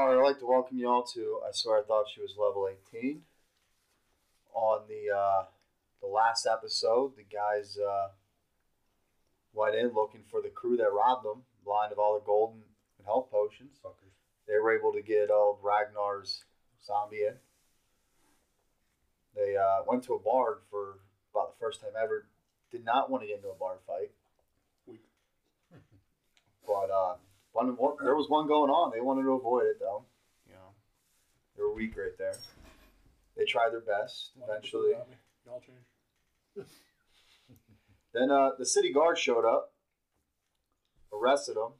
All right, I'd like to welcome you all to I Swear I Thought She Was Level 18. On the uh, the last episode, the guys uh, went in looking for the crew that robbed them, blind of all the gold and, health potions. Fuckers. They were able to get old Ragnar's zombie in. They uh, went to a bar for about the first time ever. Did not want to get into a bar fight. But uh, one, one, there was one going on. They wanted to avoid it though. You know, they were weak right there. They tried their best. Eventually, Y'all change. then uh, the city guard showed up, arrested him.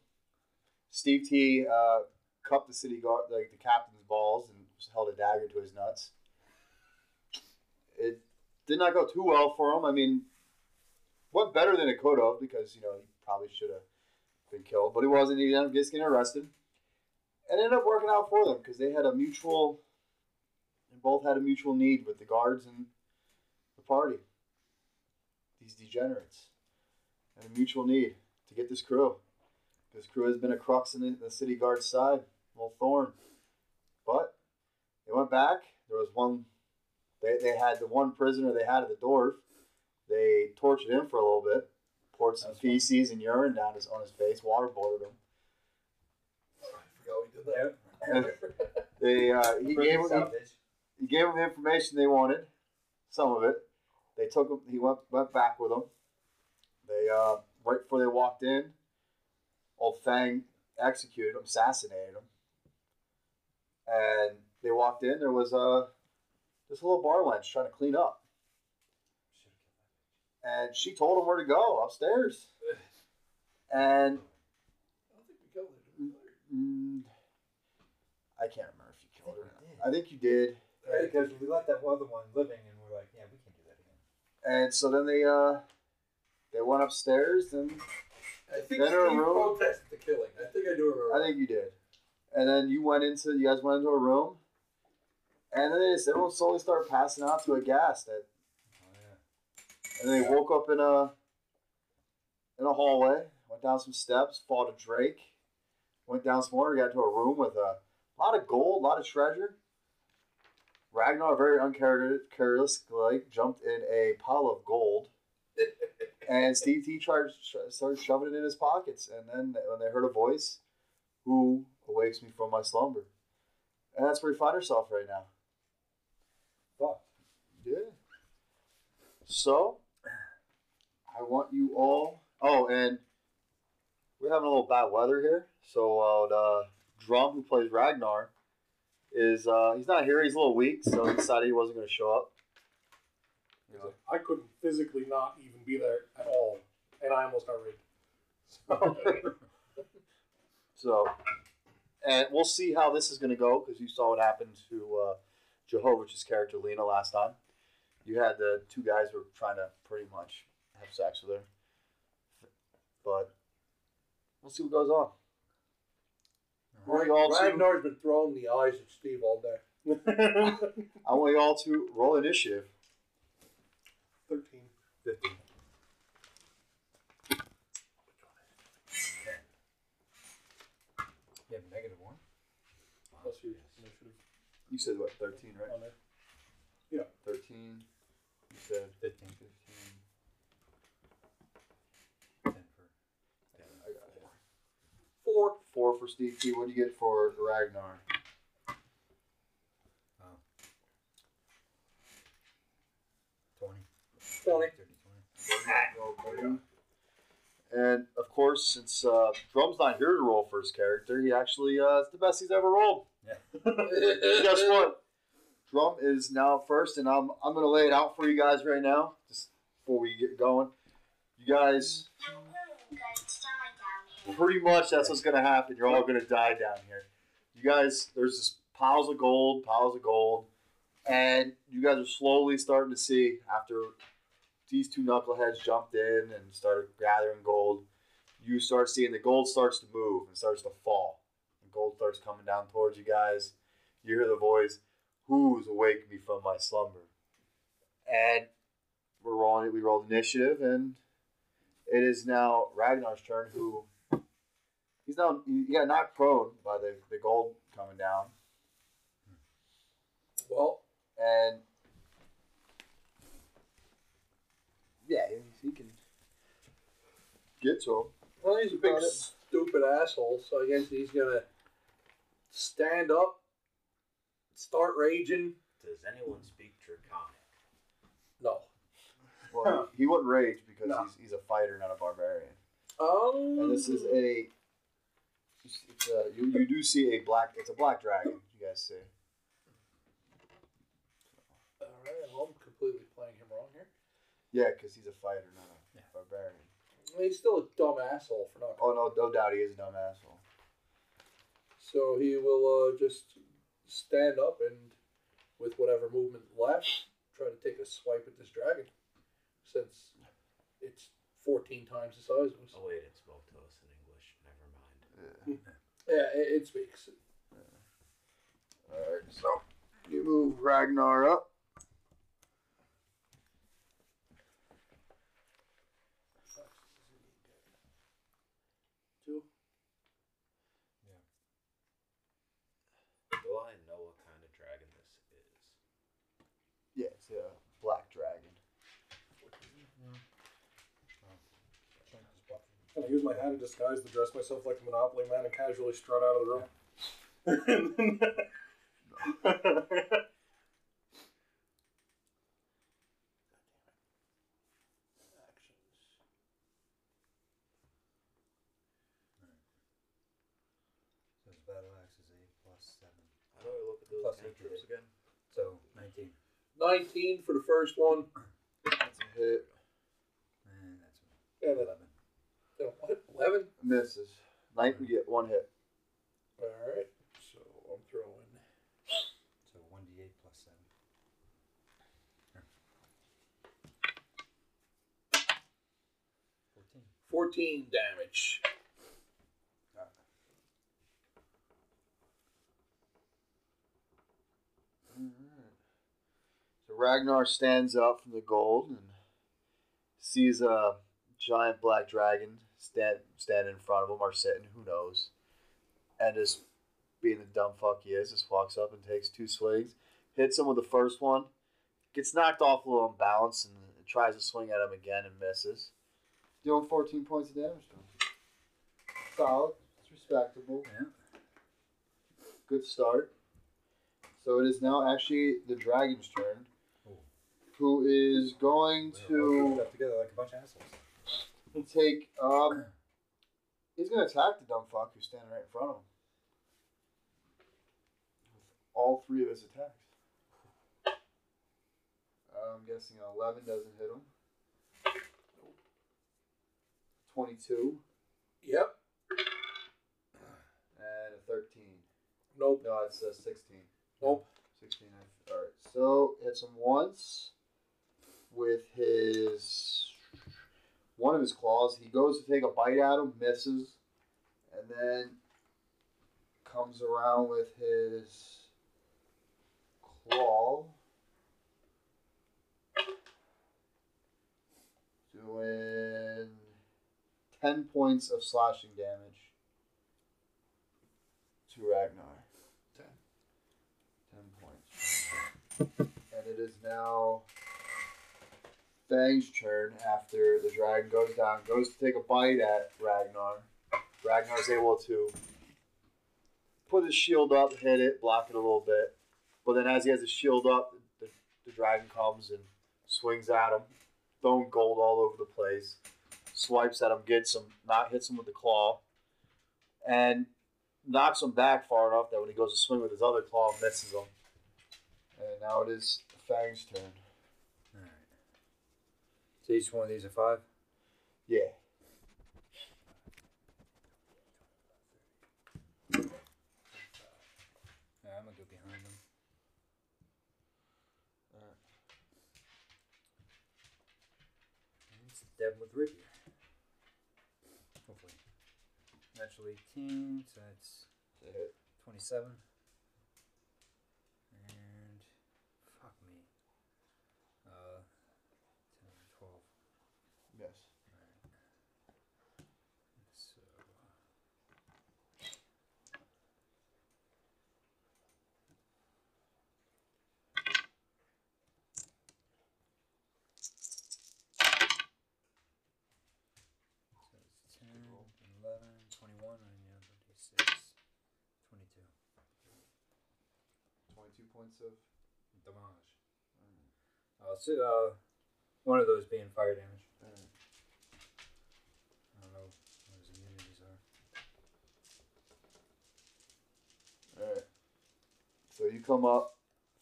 Steve T uh, cupped the city guard, like the captain's balls, and held a dagger to his nuts. It did not go too well for him. I mean, what better than it could have because you know he probably should have been killed, but he wasn't. He ended up getting arrested, and ended up working out for them because they had a mutual. They both had a mutual need with the guards and the party. These degenerates and a mutual need to get this crew. This crew has been a crux in the, city guard's side, little thorn. But they went back. There was one. They, they had the one prisoner they had at the door. They tortured him for a little bit, poured some That's feces and urine down his on his face, waterboarded him. I forgot we did that. They uh, he gave him salvage. he gave them the information they wanted, some of it. They took him. He went went back with them. They uh, right before they walked in, old Fang executed him, assassinated him. And they walked in. There was a this little bar wench trying to clean up, Should've killed that and she told him where to go upstairs. And I don't think we killed it. Did we kill it? mm, I can't remember if you killed think her. we did. I think you did. bitch. Because we let that other one living, and we're like, yeah, we can't do that again. And so then they uh they went upstairs and I think Then her Steve room- protested the killing. I think I do remember. I think you did. And then you went into you guys went into a room, and then they just, everyone slowly started passing out to a gas that, and they woke up in a in a hallway, went down some steps, fought a Drake, went down some more, got into a room with a lot of gold, a lot of treasure. Ragnar, very uncharacteristic, like jumped in a pile of gold, and Steve T tried started shoving it in his pockets. And then when they heard a voice, "Who awakes me from my slumber?" And that's where we find ourselves right now. Fuck. Yeah. So, I want you all. Oh, and we're having a little bad weather here. So, uh, the drum who plays Ragnar is uh, he's not here. He's a little weak, so he decided he wasn't going to show up. You know, I couldn't physically not even be there at all, and I almost got raped. So, So, and we'll see how this is going to go because you saw what happened to uh, Jehovah's character Lena last time. You had the two guys who were trying to pretty much sacks with her. But we'll see what goes on. Right. All Ryan been throwing the eyes at Steve all day. I want y'all to roll initiative. 13. 15. You have negative one? Plus your initiative. You said what, 13, right? Yeah. 13. You said 15. 15. Four. Four for Steve T. What do you get for Ragnar? Oh. 20. Twenty. 30, 20. And of course, since uh, Drum's not here to roll for his character, he actually uh, it's the best he's ever rolled. Yeah. Guess what? Drum is now first, and I'm I'm gonna lay it out for you guys right now, just before we get going. You guys, pretty much that's what's gonna happen. You're all gonna die down here. You guys, there's just piles of gold, piles of gold, and you guys are slowly starting to see after these two knuckleheads jumped in and started gathering gold. You start seeing the gold starts to move and starts to fall. And gold starts coming down towards you guys. You hear the voice, "Who's awake me from my slumber?" And we're rolling it. We rolled initiative, and it is now Ragnar's turn. Who He's now he got knocked prone by the, the gold coming down, Well, and yeah, he, he can get to him. well, he's a big stupid asshole, so I guess he's gonna stand up, start raging. Does anyone speak Draconic? No. Well, he, he wouldn't rage because No. he's, he's a fighter, not a barbarian. Um. And this is a. It's a you, you do see a black. It's a black dragon. You guys see? All right. Well, I'm completely playing him wrong here. Yeah, because he's a fighter, not a Yeah. barbarian. He's still a dumb asshole for not. Oh no, no doubt he is a dumb asshole. So he will uh, just stand up and, with whatever movement left, try to take a swipe at this dragon. Since it's 14 times the size of us. Oh wait, it spoke to us in English. Never mind. Yeah. It, it speaks. All right, so you move Ragnar up. I use my hat of disguise to dress myself like a Monopoly man and casually strut out of the room. So plus Plus So 19. 19 for the first one, That's a hit. And that's And then 11. 11? Misses. Knight we get one hit. Alright. So I'm throwing. So one d eight plus seven. Fourteen. 14 damage. Alright. So Ragnar stands up from the gold and sees a giant black dragon stand standing in front of him or sitting, who knows. And just being the dumb fuck he is, just walks up and takes two swings, hits him with the first one, gets knocked off a little unbalanced, and tries to swing at him again and misses. Dealing 14 points of damage to him. Solid. It's respectable. Yeah. Good start. So it is now actually the dragon's turn, Ooh. who is going We're to up together like a bunch of assholes. Take. Um, he's going to attack the dumb fuck who's standing right in front of him. With all three of his attacks. I'm guessing an 11 doesn't hit him. 22 Yep. and a 13. Nope. No, it's a 16. Nope. 16. All right. So hits him once with his one of his claws. He goes to take a bite at him, misses, and then comes around with his claw, doing ten points of slashing damage to Ragnar. Ten. Ten points. and it is now Fang's turn after the dragon goes down, goes to take a bite at Ragnar. Ragnar's able to put his shield up, hit it, block it a little bit. But then as he has his shield up, the, the dragon comes and swings at him, throwing gold all over the place. Swipes at him, gets him, not hits him with the claw, and knocks him back far enough that when he goes to swing with his other claw, misses him. And now it is Fang's turn. Alright. So each one of these are five? Yeah. Alright, I'm gonna go behind them. And stab him with rapier. Hopefully. Natural 18, so that's It's 27. And fuck me. Uh, 10, 12. Yes. So 22 points of. Damage. Uh, so, uh, one of those being fire damage. Alright. I don't know what his immunities are. Alright. So you come up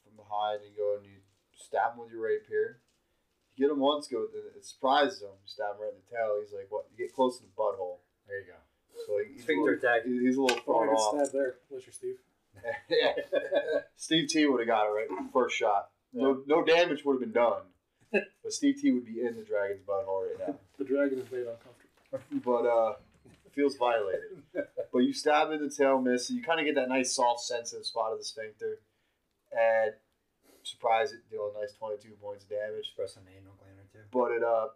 from behind and you go and you stab him with your rapier. You get him once, go it surprises him. You stab him right in the tail. He's like, "What?" You get close to the butthole. There you go. So he- he's, a little, attack. he's a little Oh, thrown could off. stab there, unless you're Steve. Yeah. Steve T would have got it right first shot. No, no damage would have been done. But Steve T would be in the dragon's butthole right now. The dragon is made uncomfortable. But uh, feels violated. But you stab in the tail, miss, and you kind of get that nice, soft, sensitive spot of the sphincter, and surprise it, deal a nice twenty-two points of damage. Express an anal gland or two. But it uh,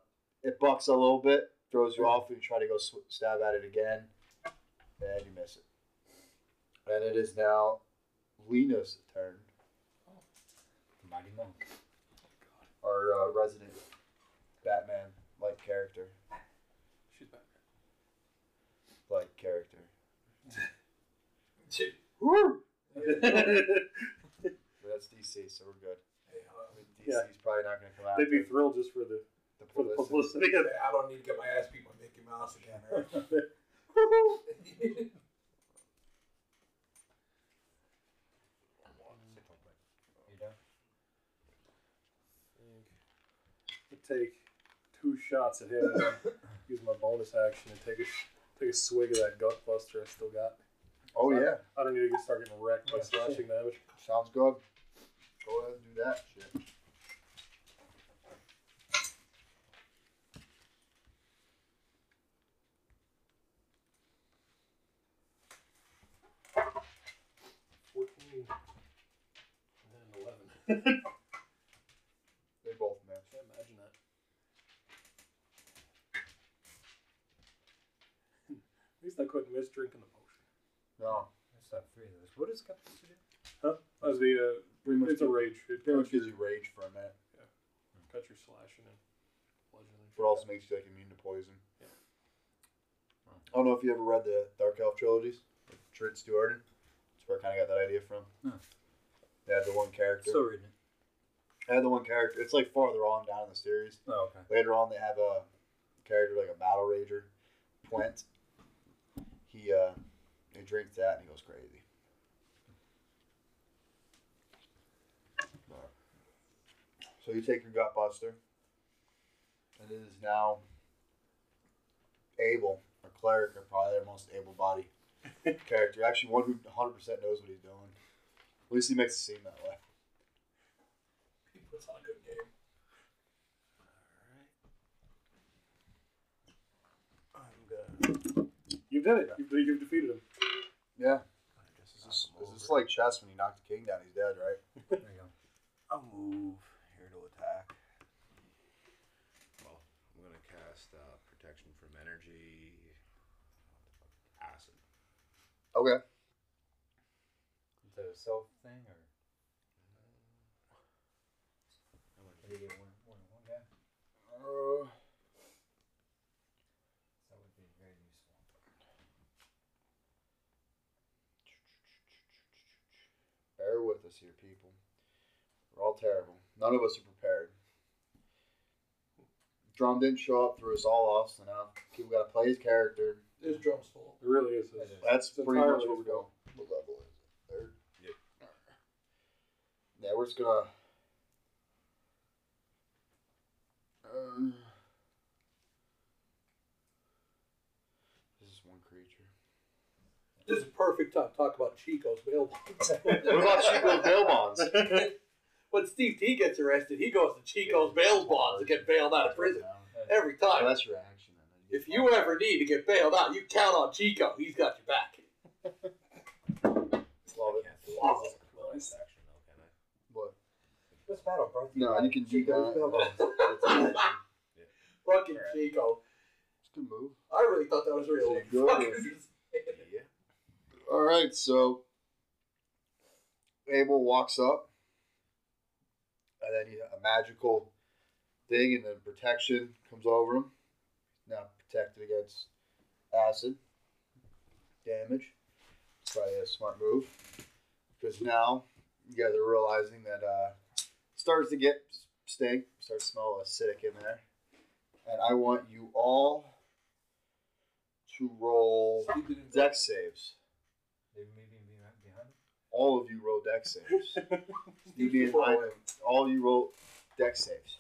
it bucks a little bit, throws you off, and you try to go sw- stab at it again, and you miss it. And it is now Lena's turn. Mighty monk. our uh, resident Batman like character, She's back. like character. But that's DC, so we're good. I mean, DC's Yeah. probably not going to come out. They'd be thrilled just for the the for the publicity. publicity. I don't need to get my ass beat by Mickey Mouse again. Right? You done? I'd take two shots at him, use my bonus action and take a take a swig of that gut buster I still got. Oh yeah, I don't need to get start getting wrecked by slashing damage. sounds good. Go ahead and do that shit. Fourteen and eleven. They both miss. Can't imagine that. At least I couldn't miss drinking the potion. No, Let's have three of those. What does Captain do? That was the uh, pretty much. it's a rage. It pretty much gives you rage for a minute, cuts your slashing and bludgeoning. but also makes you like immune to poison. Yeah. I don't know if you ever read the Dark Elf trilogies, with Trid Stewart. That's where I kind of got that idea from. Huh. They had the one character. Still reading it. They had the one character. It's like farther on down in the series. Oh, okay. Later on, they have a character like a battle rager, Pwent. He uh, he drinks that and he goes crazy. But- So you take your gut buster, and it is now able. or cleric, or probably their most able-bodied character. Actually, one who 100% knows what he's doing. At least he makes it seem that way. He puts on a good game. You did it. You've, you've defeated him. Yeah. Is this, is this like chess when you knock the king down? He's dead, right? There you go. I'll move here to attack. Well, I'm gonna cast uh, protection from energy. Acid. Okay. The self thing, or I'm gonna did you get one, one, one guy? Uh, That would be very useful. bear with us here, people. We're all terrible. None of us are prepared. Drum didn't show up, threw us all off, so now people got to play his character. His drum's full. It really is. It is. That's It's pretty much entirely what we're his doing. fault. What level is it? Third? Yep. Yeah, we're just gonna. Uh, this is one creature. This is a perfect time to talk about Chico's bail bonds. What about Chico's bail bonds? when Steve T gets arrested, he goes to Chico's bail bonds to get bailed out of prison every Oh, time. that's your action. Then. If you ever need to get bailed out, you count on Chico. He's got your back. love it. Love it. bonus action though, can I? What? This battle brought No, you can do that. Bail Bonds. That's an action. Fucking Chico. It's a good move. I really thought that was real. Chico. Fucking- Yeah. All right, so Abel walks up, and then you, a magical thing, and then protection comes over him. Now protected against acid damage. It's probably a smart move because now you guys are realizing that uh, starts to get stink, starts to smell acidic in there, and I want you all to roll dex saves. Maybe me being behind, behind him. All of you roll dex saves. Steve's being behind him. all you roll dex saves.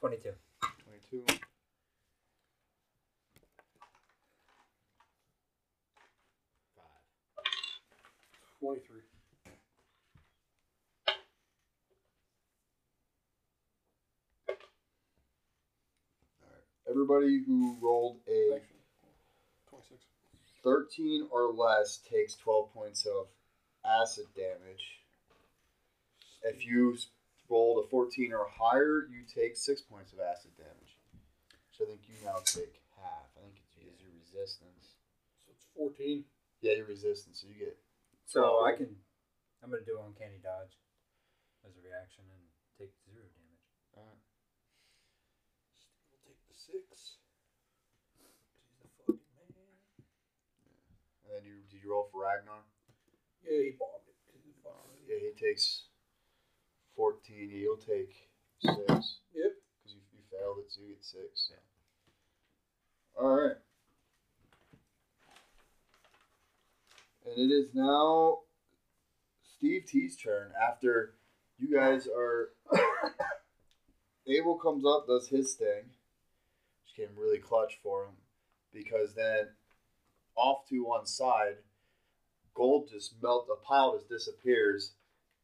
22. Twenty-two. Five. 23. Everybody who rolled a Actually, 26. 13 or less takes 12 points of acid damage. If you s- rolled a 14 or higher, you take 6 points of acid damage. So I think you now take half. I think it's because your resistance. So it's 14. Yeah, your resistance. So you get. So Well- I can. I'm gonna do uncanny dodge as a reaction and take zero damage. Alright. Steve will take the 6. 'Cause He's the fucking man. And then you roll for Ragnar? Yeah, he bombed it. a fucking Yeah, he takes 14. He'll take 6. Yep. Because you, you failed it, so you get 6. Yeah. Alright. And it is now Steve T's turn after you guys are. Abel comes up, does his thing, which came really clutch for him because then off to one side, gold just melt, a pile just disappears,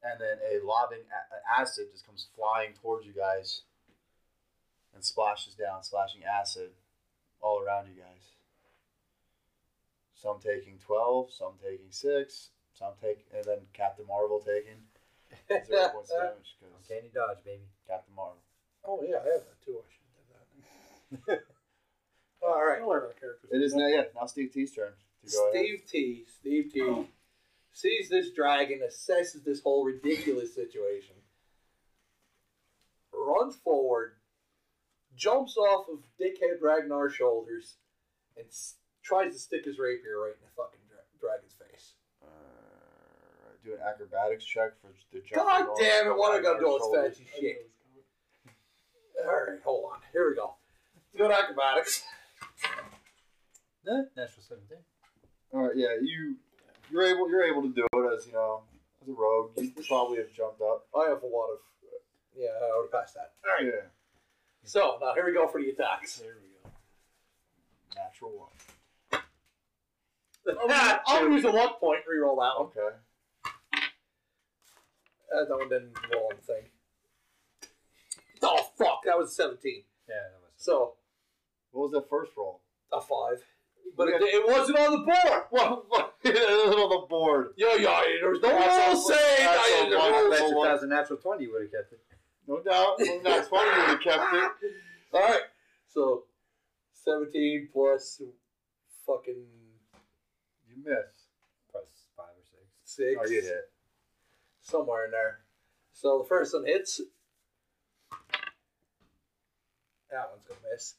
and then a laving a- acid just comes flying towards you guys and splashes down, splashing acid all around you guys. Some taking 12, some taking 6, some take, and then Captain Marvel taking 0 points of damage because Uncanny dodge, baby. Captain Marvel. Oh, yeah, I have that too. I should have done that. All right. I don't learn our characters. It is now, yeah, now Steve T's turn to go ahead. Steve T. Steve T. sees this dragon, assesses this whole ridiculous situation, runs forward, jumps off of Dickhead Ragnar's shoulders, and s- tries to stick his rapier right in the fucking dra- dragon's face. Uh, do an acrobatics check for the jumping God damn it! What I gotta do Ragnar's all shoulders. this fancy shit. All right, hold on. Here we go. Let's go to acrobatics. No, natural 17. All right, yeah, you you're able you're able to do it as you know as a rogue. You probably have jumped up. I have a lot of. Yeah, I would have passed that. All right. Yeah, So now here we go for the attacks. There we go. natural one. I'll use a one point. Reroll that one. Okay. Uh, that one didn't roll on the thing. Oh fuck! That was seventeen. Yeah, that was. So What was that first roll? a five, but it, it wasn't on the board. What? what? it wasn't on the board. Yo, yeah. There's no That's rule a- saying. that's I- a one- rules- Bet Well, you that was a natural 20, you would have kept it. No doubt. Well, not twenty would have kept it. All right. So seventeen plus fucking You missed. Plus 5 or 6. six. Oh, you hit. somewhere in there. So the first one hits. That one's gonna miss.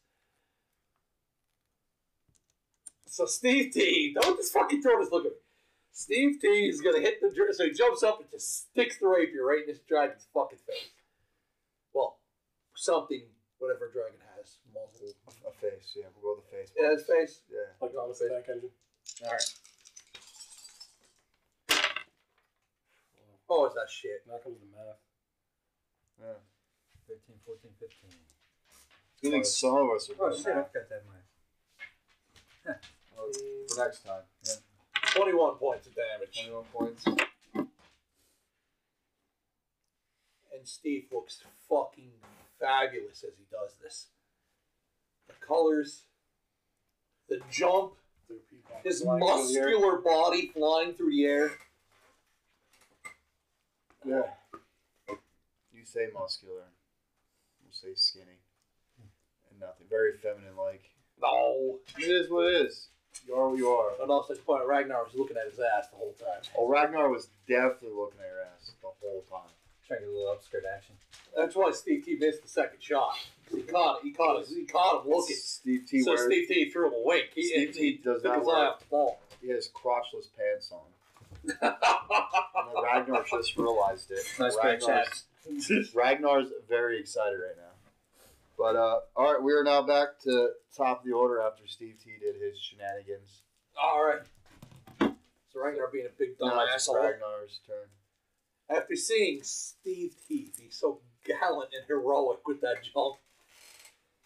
So Steve T, don't just fucking throw this. Look at me. Steve T is gonna hit the. dr- So he jumps up and just sticks the rapier right in this dragon's fucking face. Well, something, whatever dragon has, muzzle. A, a face. Yeah, we'll go with the face. Yeah, his face. Yeah. Like Thomas Attack Engine. All right. Oh, it's that shit. Now comes the math. yeah. 13, 14, 15. I think some of us are Oh, shit, I've got that in for next time. Yeah. Twenty-one points of damage. Twenty-one points. and Steve looks fucking fabulous as he does this. The colors, the jump, Took a peek on his flying through the air. muscular body flying through the air. Yeah. You say muscular. We'll say skinny. And nothing. Very feminine like. No, It is what it is. You are what you are. but also the point Ragnar was looking at his ass the whole time. Oh, Ragnar was definitely looking at your ass the whole time. Trying to get a little upskirt action. That's why Steve T missed the second shot. He caught it. He caught it. He caught him looking. Steve T so wears Steve T threw him a wink. He, Steve he T does took not his eye wear- ball. he has crotchless pants on. And Ragnar just realized it. Nice pair of Ragnar's. Ragnar's very excited right now. But uh, all right, we are now back to top of the order after Steve T did his shenanigans. All right. So Ragnar being a big dumb now it's asshole. Ragnar's turn. After seeing Steve T be so gallant and heroic with that jump,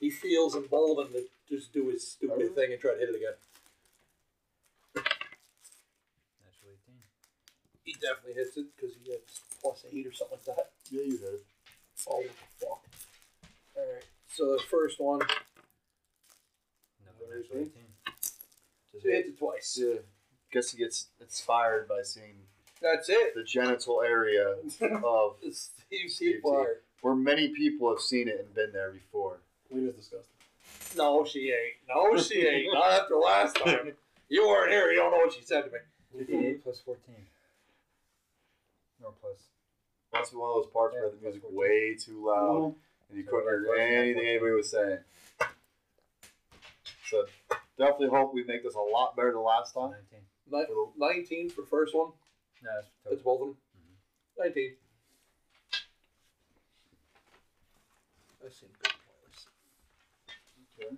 he feels emboldened to just do his stupid thing and try to hit it again. Natural 18. He definitely hits it because he gets plus eight or something like that. Yeah, you did it. Oh, fuck. Alright, so the first one, Another Another natural 18. so he hits it twice. Yeah. Guess he gets inspired by seeing That's it. the genital area of Steve Steve T. T. Where many people have seen it and been there before. Lena's disgusting. No, she ain't. No, she ain't. Not after last time. You weren't here. You don't know what she said to me. 58 plus 14. Or plus. Must be one of those parts where the music way too loud and you couldn't hear anything anybody was saying. So definitely hope we make this a lot better than last time. 19. Ni- 19 for the first one. No, that's That's both of them. Mm-hmm. 19. That seemed good pointless. Okay.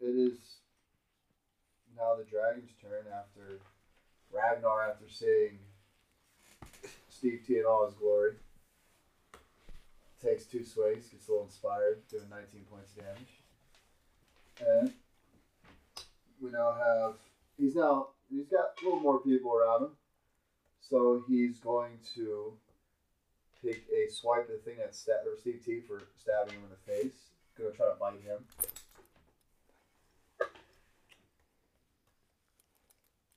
It is now the dragon's turn after Ragnar after seeing Steve T in all his glory. Takes two swings, gets a little inspired, doing 19 points of damage. And we now have he's now he's got a little more people around him. So he's going to take a swipe at the thing that's stab or Steve T for stabbing him in the face. Gonna try to bite him.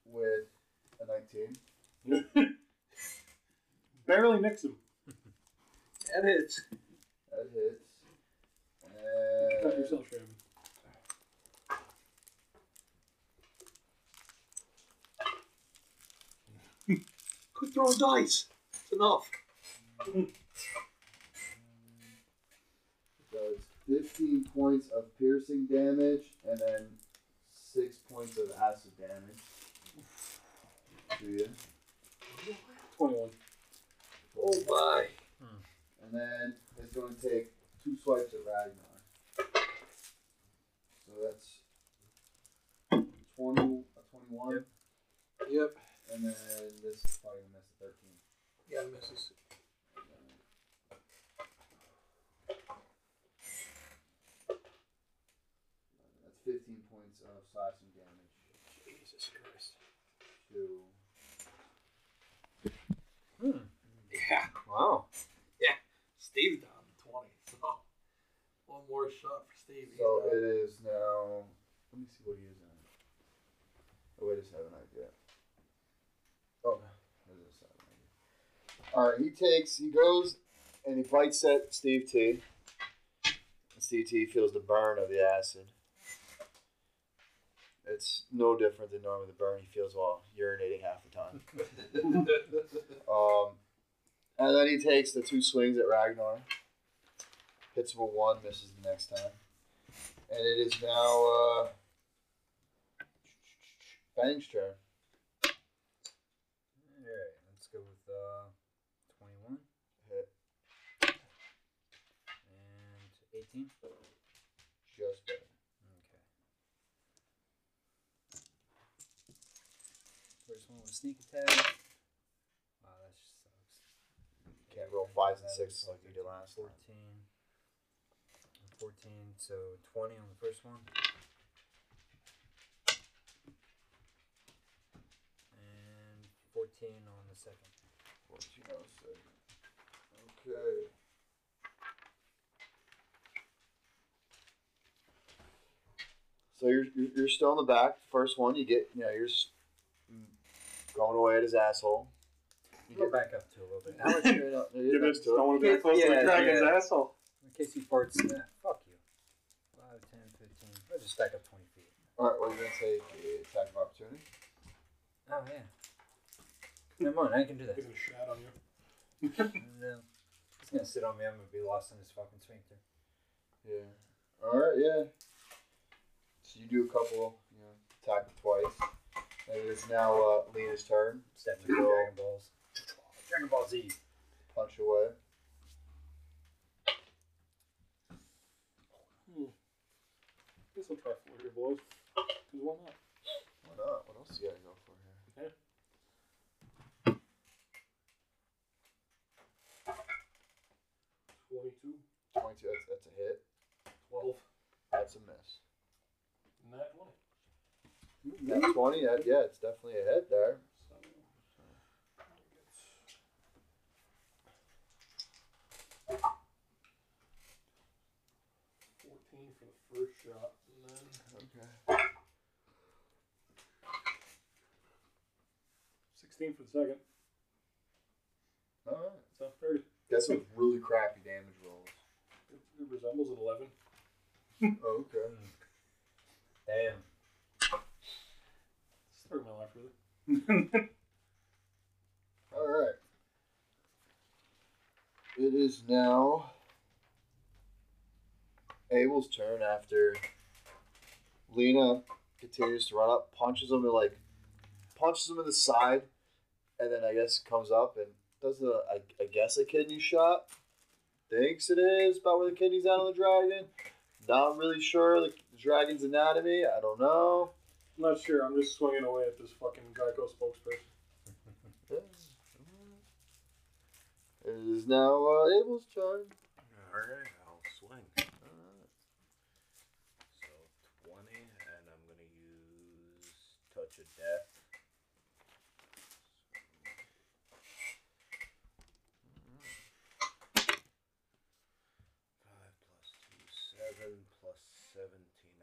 With a 19. Barely nicks him. That hits. That hits. Cut And yourself, Shraven. Quit throwing dice. It's enough. does 15 points of piercing damage and then 6 points of acid damage. Do you? 21. Oh my. And then it's going to take two swipes at Ragnar. So that's 20, a 21. Yep. Yep. And then this is probably going to miss a 13. Yeah, misses. That's 15 points of slashing damage Jesus Christ. to. Hmm. Yeah. Wow. Steve's down to 20. So one more shot for Steve. He's So down. it is now. Let me see what he is on. Oh, wait, I just have an idea. Oh, it is a seven idea. All right, he takes, he goes, and he bites at Steve T. And Steve T feels the burn of the acid. It's no different than normally the burn he feels while urinating half the time. Um, and then he takes the two swings at Ragnar. Hits him a one, misses the next time. And it is now uh, Fang's turn. Alright, let's go with uh, 21 Hit and 18. just better. Okay. First one was sneak attack. Wow, that just sucks. Can't roll fives and sixes like you did last 14. time. 14, so 20 on the first one. And 14 on the second. 1406. Okay. So you're, you're, you're still in the back. First one, you get, you know, you're s- mm, going away at his asshole. You Go get back up to a little bit. How much you up? Give it, next to it. don't want to be Yeah, close to the dragon's yeah. asshole. In case he farts, nah, fuck you. 5, 10, 15. I'll just stack up 20 feet. All right, well, you're going to take a attack of opportunity. Oh, yeah. Come on, I can do that. Taking a shot on you. No. He's gonna sit on me. I'm gonna be lost in his fucking sphincter. Yeah. All right. Yeah. So you do a couple. You know, attack him twice. And it is now uh, Lena's turn. Step into Dragon Balls. Dragon Ball Z. Punch away. Hmm. Guess I'll try flurry of blows. Cause why not? Why not? What else do you gotta go for here? Twenty-two, Twenty-two. That's, that's a hit. twelve, That's a miss. and that twenty. That's twenty. That, yeah, it's definitely a hit there. 16 for the second. All right. So 30. That's some really crappy damage rolls. It, it resembles an 11. okay. Damn. Story my life, really. All right. It is now Abel's turn after Lena continues to run up, punches him in like punches him in the side, and then I guess comes up and does a I, I guess a kidney shot. Thinks it is about where the kidney's at on the dragon. Not really sure the dragon's anatomy. I don't know. I'm not sure. I'm just swinging away at this fucking Geico spokesperson. It is now uh, Abel's turn. Alright, I'll swing. So 20, and I'm gonna use Touch of Death. 17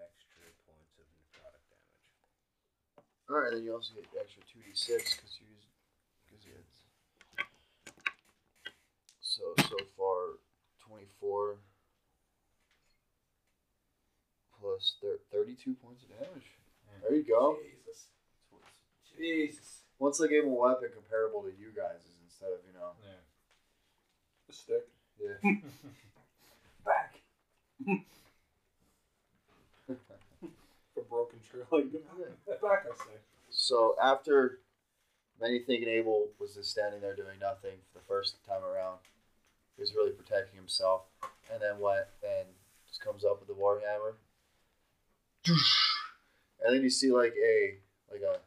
extra points of necrotic damage. All right, then you also get extra two d six because you used because you had. So so far, twenty four plus thir- thirty two points of damage. There you go. Jesus. Jesus. Once they gave a weapon comparable to you guys instead of you know Yeah. The stick. yeah. Back. Broken trail. Like, back, I say. So after many thinking Abel was just standing there doing nothing for the first time around, he was really protecting himself, and then went and just comes up with the warhammer, and then you see like a like a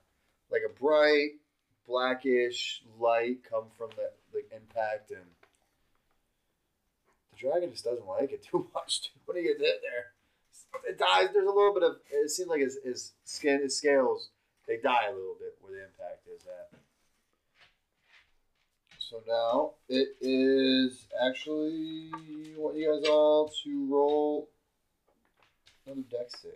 like a bright blackish light come from the the impact, and the dragon just doesn't like it too much. Dude. When he gets hit there, it dies. There's a little bit of it seems like his, his skin, his scales they die a little bit where the impact is at. So now it is actually I want you guys all to roll another dex save.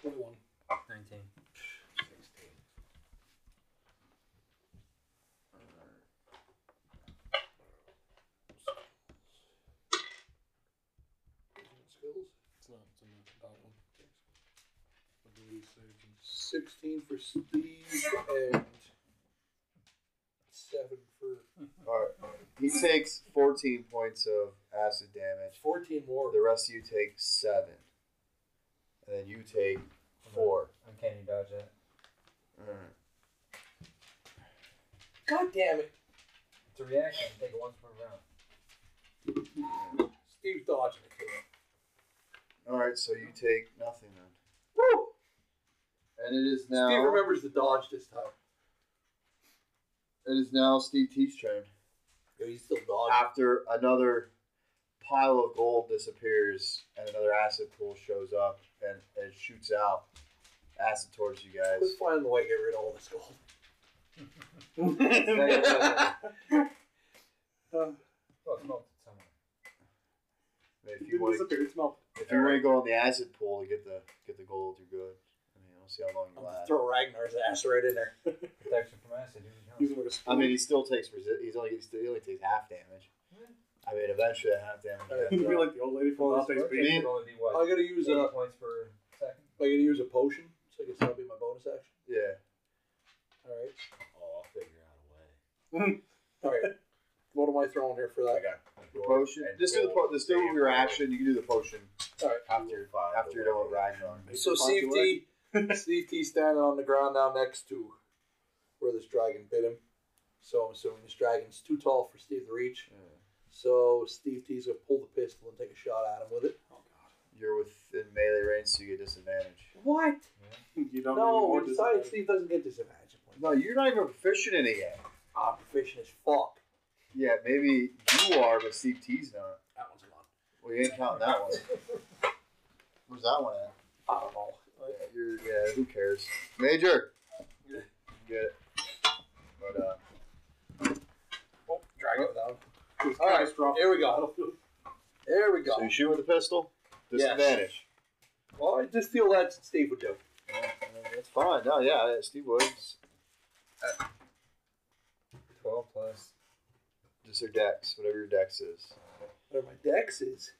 Twenty-one. 19. 16. Skills. It's not. It's in the top one. Ability saves and 16 for Steve and 7 for. Alright. He takes fourteen points of acid damage. 14 more. The rest of you take seven. And then you take four. Can Uncanny dodge that. Alright. God damn it. It's a reaction. Take it once per round. Steve dodging it. Alright, so you take nothing then. Woo! And it is now Steve remembers the dodge this time. it is now Steve T's turn. Yeah, he's still dodging. after another pile of gold disappears and another acid pool shows up and, and shoots out acid towards you guys. Let's find the way to get rid of all this gold. Well, it's melted if you want to. It's melted. if you want to go on the acid pool to get the get the gold, you're good. I mean, we'll see how long you I'm gonna last. throw Ragnar's ass right in there. Protection from acid. Here we Use go. him like a I mean, he still takes resi- He's only he still he only takes half damage. I mean, eventually that half damage. Uh, You feel like the old lady from Well, Dante's this Peak. rotation would only be what? I gotta use 80 a. points per second. I gotta use a potion, so I guess that'll be my bonus action. Yeah. All right. Oh, I'll figure out a way. All right. What am I throwing here for that? The potion. Just do the po- just do your action. You can do the potion All right. after after you're done with Ragnarok. So Steve T, Steve T standing on the ground now next to where this dragon bit him. So I'm assuming this dragon's too tall for Steve to reach. So Steve T's gonna pull the pistol and take a shot at him with it. Oh god. You're within melee range, so you get disadvantage. What? You don't No, need more we decided. Steve doesn't get disadvantage. No, you're not even proficient in it yet. I'm proficient as fuck. Yeah, maybe you are, but Steve T's not. That one's a lot. Well, you ain't counting that one. Where's that one at? I don't know. Yeah, you're, yeah, who cares? Major! Get it. But, uh, Oh, dragon down. All right, catastrophic. here we go. There we go. so you shoot with a pistol? Yes. Disadvantage. Well, I just feel that's what Steve would do. Yeah, that's fine. No, yeah, Steve Woods. 12 plus. Just your dex, whatever your dex is. Where my dex is.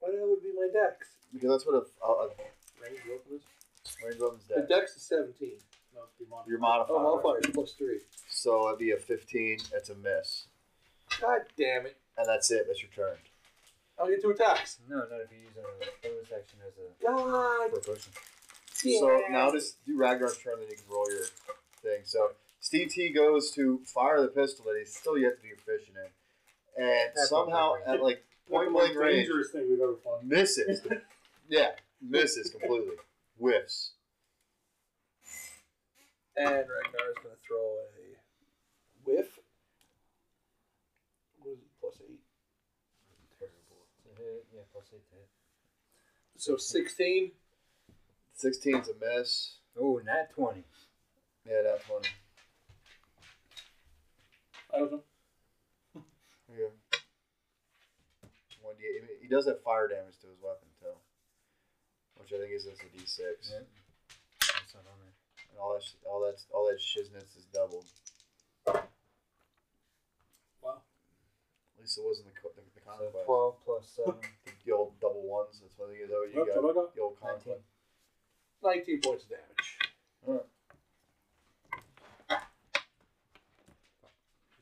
Why that would be my dex? Because that's what a, a, a Range weapon is? range weapon's The dex. dex is 17. No, it's be modified. Your modifier. Oh, modifier is plus 3. So it'd be a 15. It's a miss. God damn it. And that's it. That's your turn. I'll get two attacks. No, not if you use a bonus action as a God for a potion. So now just do Ragnar's turn, then you can roll your thing. So Steve T goes to fire the pistol that he's still yet to be efficient in, and That's somehow not at like Not point the most blank range dangerous thing we've ever fought. misses. yeah, misses completely, whiffs. And Ragnar is going to throw a whiff. What is it? Plus 8. To hit, yeah, plus 8 to hit. So 16. 16's a miss. Oh, nat 20. Yeah, that one. I don't know. Yeah. One D. He does have fire damage to his weapon too, which I think is just a D six. Yeah. That's not on there. And all that, sh- all that, all that shizness is doubled. Wow. At least it wasn't the co- the, the So conquest. 12 plus 7. The old double ones. That's what I think is what you That's got. what I got. The old 19. 19 points of damage.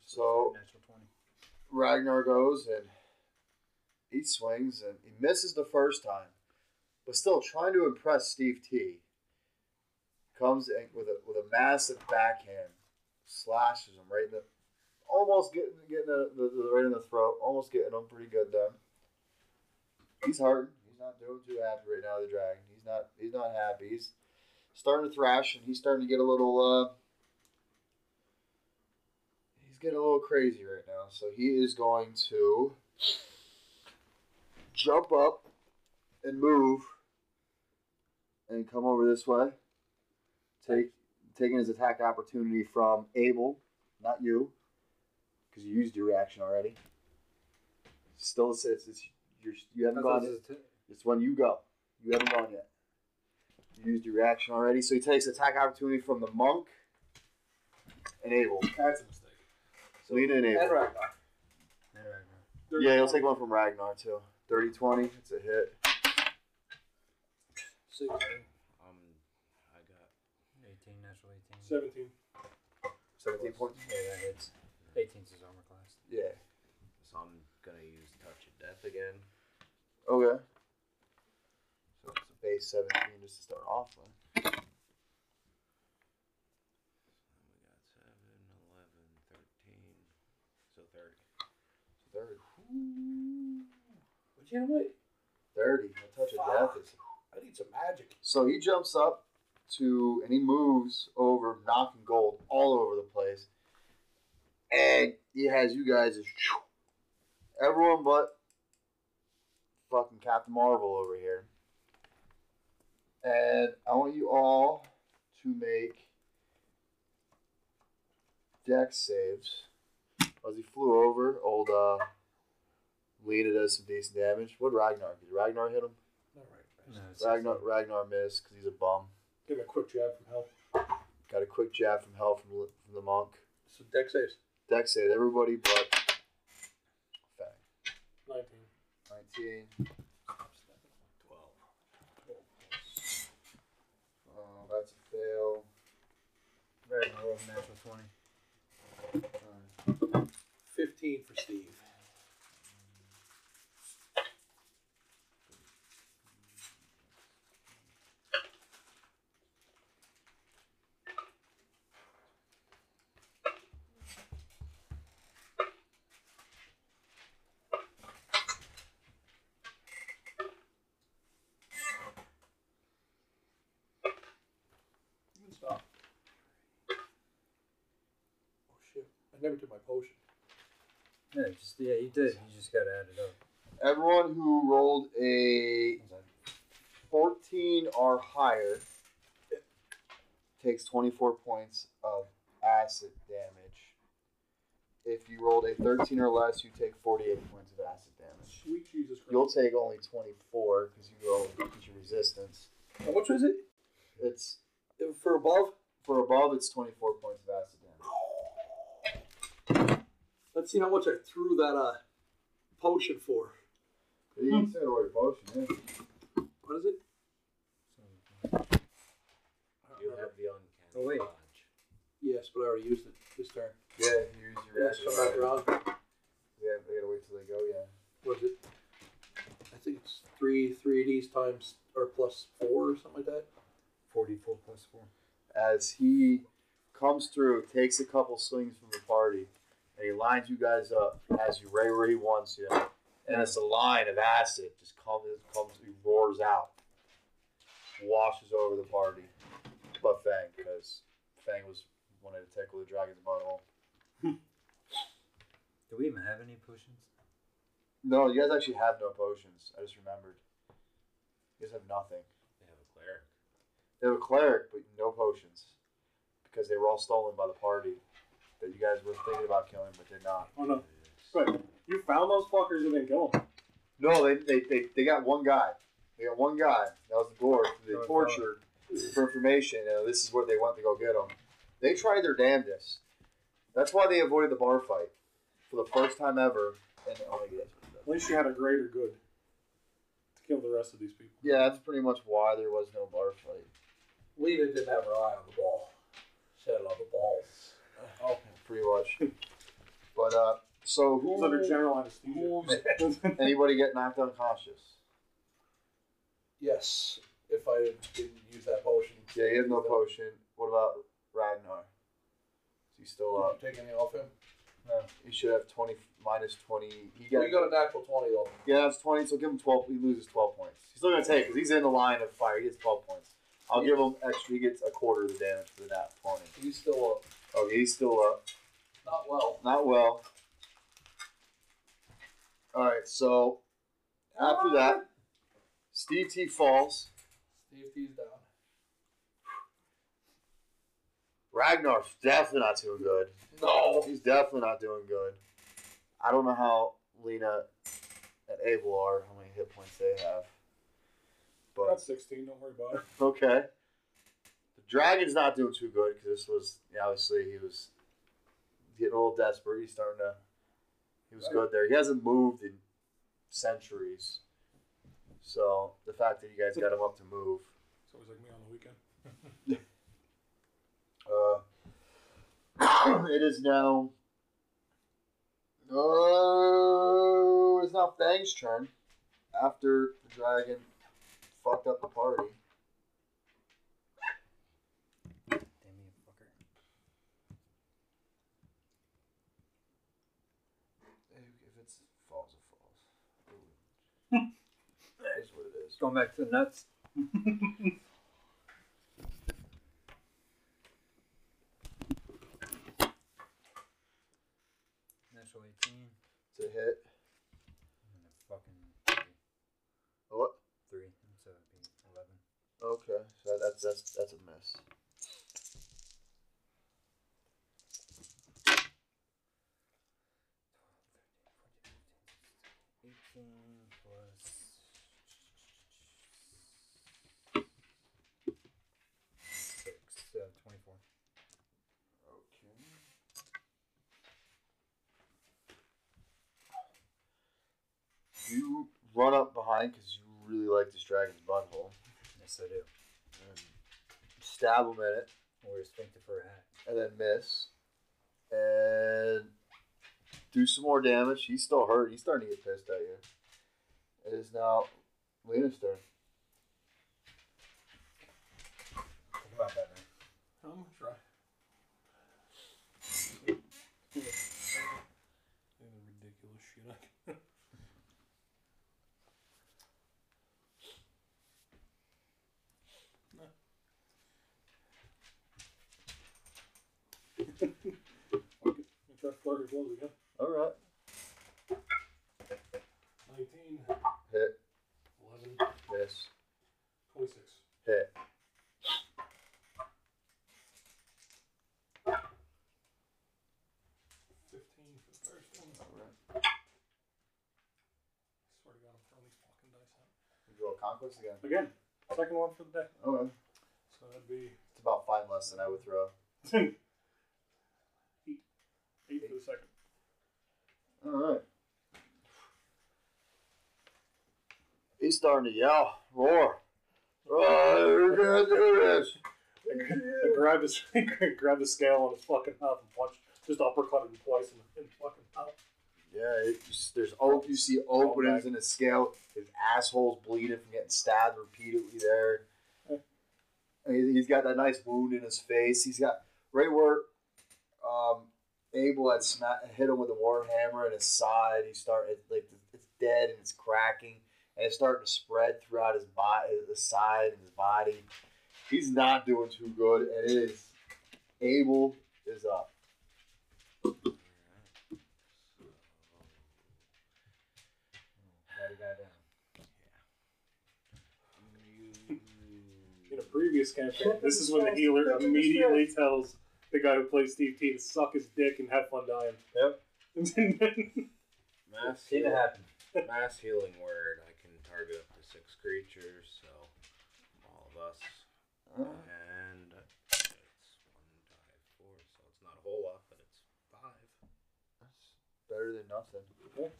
So Natural 20. Ragnar goes and he swings and he misses the first time, but still trying to impress Steve T. Comes in with a with a massive backhand, slashes him right in the, almost getting getting the, the, the right in the throat, almost getting him pretty good then. He's hurting. He's not doing too happy right now. The dragon. He's not. He's not happy. He's starting to thrash and he's starting to get a little. uh He's getting a little crazy right now. So he is going to jump up and move and come over this way. Take taking his attack opportunity from Abel, not you, because you used your reaction already. Still, it's, it's, it's you're, you haven't gone. This is t- It's when you go. You haven't gone yet. You used your reaction already, so he takes attack opportunity from the monk and Abel. That's a mistake. Selena and And Abel. Ragnar. and Ragnar. Yeah, he'll take one from Ragnar too. 30 20, it's a hit. 16. Um, I got 18, natural 18. 17. 17 points. Yeah, that hits. 18's his armor class. Yeah. so I'm gonna use touch of death again. Okay. So it's a base 17 just to start off with. We got 7, 11, 13, so 30. 30. But you know what? 30. A touch of death is. Need some magic. So he jumps up to and he moves over, knocking gold all over the place. And he has you guys as everyone but fucking Captain Marvel over here. And I want you all to make dex saves. As he flew over, old uh Lena does some decent damage. What Ragnar? Did Ragnar hit him? All right. No, Ragnar Ragnar missed because he's a bum. Give him a quick jab from hell. Got a quick jab from hell from, the- from the monk. So dex saves. Dex saved everybody but Fang. 19. 19. 12. Oh, that's a fail. Ragnar rolled a natural 20. 15 for Steve. You can stop. Oh shit! I never did my potion. Yeah, just yeah, you did. You just gotta add it up. Everyone who rolled a 14 or higher takes 24 points of acid damage. If you rolled a 13 or less, you take 48 points of acid damage. Sweet Jesus Christ. You'll take only 24 because you roll because your resistance. How much was it It's for above? for above, it's 24 points of acid damage. Let's see how much I threw that uh potion for. You can say away potion, yeah. What is it? You have the uncanny Oh, wait. dodge. Yes, but I already used it this turn. Yeah, you use your Yes, come back around. Yeah, they gotta wait till they go. Yeah. What is it? I think it's three three of these times or plus four or something like that. Forty-four plus four. As he comes through, takes a couple swings from the party, and he lines you guys up has you right where he wants you, and it's a line of acid just comes comes he roars out, washes over the party, but Fang because Fang was wanted to tickle the dragon's butthole. Do we even have any potions? No, you guys actually have no potions. I just remembered. You guys have nothing. They have a cleric. They have a cleric, but no potions. Because they were all stolen by the party that you guys were thinking about killing, but did not. Oh no. But you found those fuckers and didn't kill them. No, they, they, they, they got one guy. They got one guy. That was the dwarf. who They Oh, tortured for information. And this is where they went to go get him. They tried their damnedest. That's why they avoided the bar fight for the first time ever. And oh my goodness. At least you had a greater good to kill the rest of these people. Yeah, that's pretty much why there was no bar fight. Lena didn't have her eye on the ball. She had it on the balls. Pretty much. But uh, so It was under who? general anesthesia. Anybody get knocked unconscious? Yes, if I didn't use that potion. Yeah, he had no potion. What about Ragnar? Is he still up? Did you take any off him? No. He should have twenty minus twenty. He Well, got you got a natural 20 though. yeah, that's twenty. So give him twelve. He loses twelve points. He's still gonna take because he's in the line of fire. He gets twelve points. I'll give him extra. He gets a quarter of the damage for that twenty. He's still up. Okay, he's still up. Not well. Not well. All right, so after that, Steve T falls. Steve T's down. Ragnar's definitely not doing good. No. He's definitely not doing good. I don't know how Lena and Abel are, how many hit points they have. But That's 16, don't worry about it. okay. Dragon's not doing too good because this was obviously he was getting a little desperate. He's starting to. He was good there. He hasn't moved in centuries. So the fact that you guys got him up to move, It's always like me on the weekend. uh, it is now. Oh, it's now Fang's turn. After the dragon fucked up the party. Damn you, fucker. If it's falls, it falls. that is what it is. Going back to the nuts. Natural 18. It's a hit. Fucking what? Three. So it'd be 11. Okay, so that's that's that's a miss. Eighteen plus six, uh, twenty-four. Okay. You run up behind because you really like this dragon's butthole Yes, I do. and stab him in it, Or a sphincter for a hat. and then miss, and do some more damage. He's still hurt. He's starting to get pissed at you. It is now Lena's turn. Think about that, man. I'm gonna try. Any ridiculous shit I can. No. Fuck it. Let me flurry blows again. All right. 19, Hit. 11, Miss. 26. Hit. Fifteen for the first one. All right. I swear to God, I'm throwing these fucking dice out. Roll conquest again. Again, second one for the day. Okay. So that'd be It's about five less than I would throw. eight. Eight for the second. All right. He's starting to yell, roar. Oh, you're gonna do this. I grabbed his grabbed the scale on his fucking mouth and punched, just uppercutted him twice in the, fucking mouth. Yeah, it just, there's op- you see openings in his scale. His asshole's bleeding from getting stabbed repeatedly there. And he- He's got that nice wound in his face. He's got right where um, Abel had sma- hit him with a warhammer in his side. He started like it's dead and it's cracking and it's starting to spread throughout his body, the side and his body. He's not doing too good, and it is Abel is up. Got a guy down. In a previous campaign, this is when the healer immediately tells the guy who plays Steve T to suck his dick and have fun dying. Yep. Mass, Seen it happen. mass healing word. I can target up to six creatures, so all of us. And it's one die four, so it's not a whole lot, but it's five. That's Better than nothing.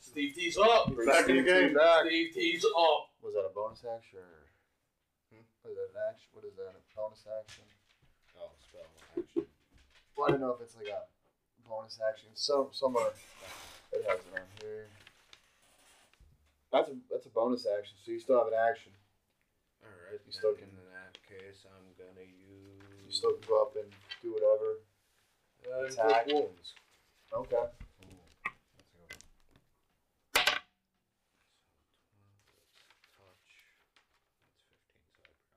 Steve T's up. Bring Back in the Steve T game. Back. Steve T's up. Was that a bonus action or? Hmm? Was that an action? What is that? A bonus action? Oh, spell action. Well, I don't know if it's like a bonus action. Some somewhere it has it on here. That's a that's a bonus action. So you still have an action. All right. You still can- In that case, I'm gonna use. You still can go up and do whatever. uh, attack. wounds. Okay. Touch. That's 15, so I probably got that.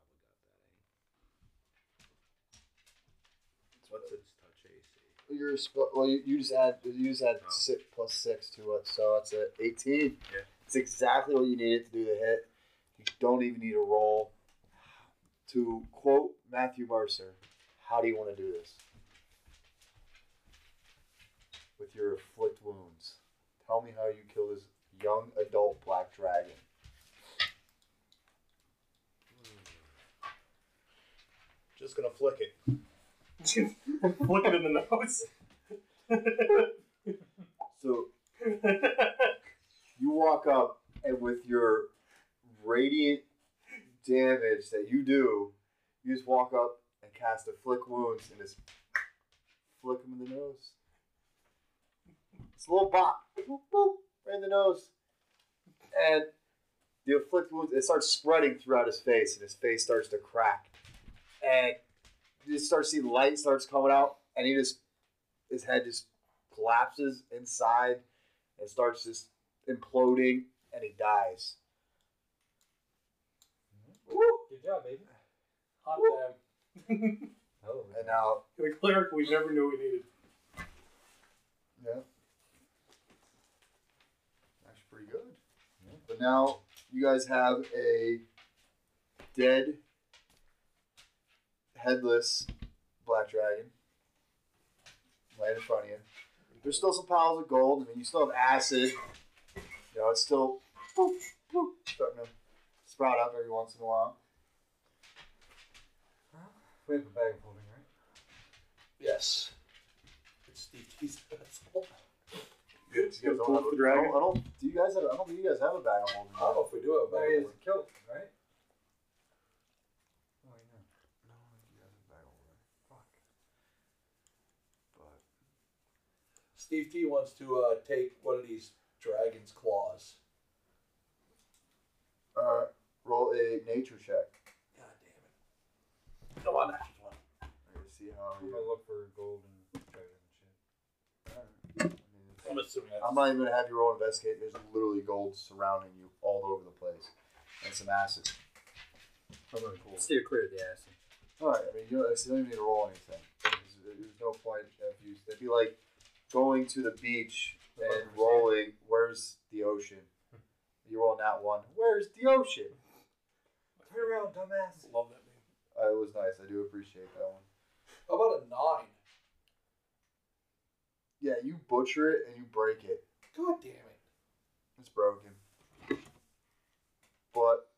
What's its touch AC? Your well, you, you just add you just add Oh. six plus six to it, so it's a eighteen. Yeah. It's exactly what you needed to do the hit. You don't even need a roll. To quote Matthew Mercer, how do you want to do this? With your afflict wounds. Tell me how you kill this young adult black dragon. Just gonna flick it. flick it in the nose. So you walk up and with your radiant damage that you do, you just walk up and cast a flick wounds and just flick him in the nose. It's a little bop, boop, boop, right in the nose, and the afflict wounds it starts spreading throughout his face, and his face starts to crack, and you just start seeing light starts coming out, and he just his head just collapses inside and starts just imploding, and he dies. Good job, baby. Hot damn. Oh, And now, the cleric we never knew we needed. yeah, That's pretty good. But now you guys have a dead, headless black dragon right in front of you. There's still some piles of gold. I mean, you still have acid. You know, it's still boop, boop, starting to sprout up every once in a while. we have a bag of holding, right? Yes. It's Steve T's asshole. You guys don't have up a- the dragon. I don't, I don't. Do you guys have? I don't think you guys have a bag of holding. I don't know if we do have a bag he of is, killed, right? Oh, I know. No, you guys have a bag of holding. Fuck. But Steve T wants to uh, take one of these dragon's claws. Uh, roll a nature check. God damn it! Come on, natural one. Let's see how. I'm gonna look for gold and treasure and shit. I mean, it's- I'm assuming that's I'm not even gonna have you roll investigate. There's literally gold surrounding you all over the place, and some acid. I'm gonna steer clear of the acid. All right. I mean, you don't, you don't even need to roll anything. There's, there's no point if you. It'd be like going to the beach and rolling. Where's the ocean? You roll that one. Where's the ocean? Turn around, dumbass. love that name. Uh, it was nice. I do appreciate that one. How about a nine? Yeah, you butcher it and you break it. God damn it! It's broken. But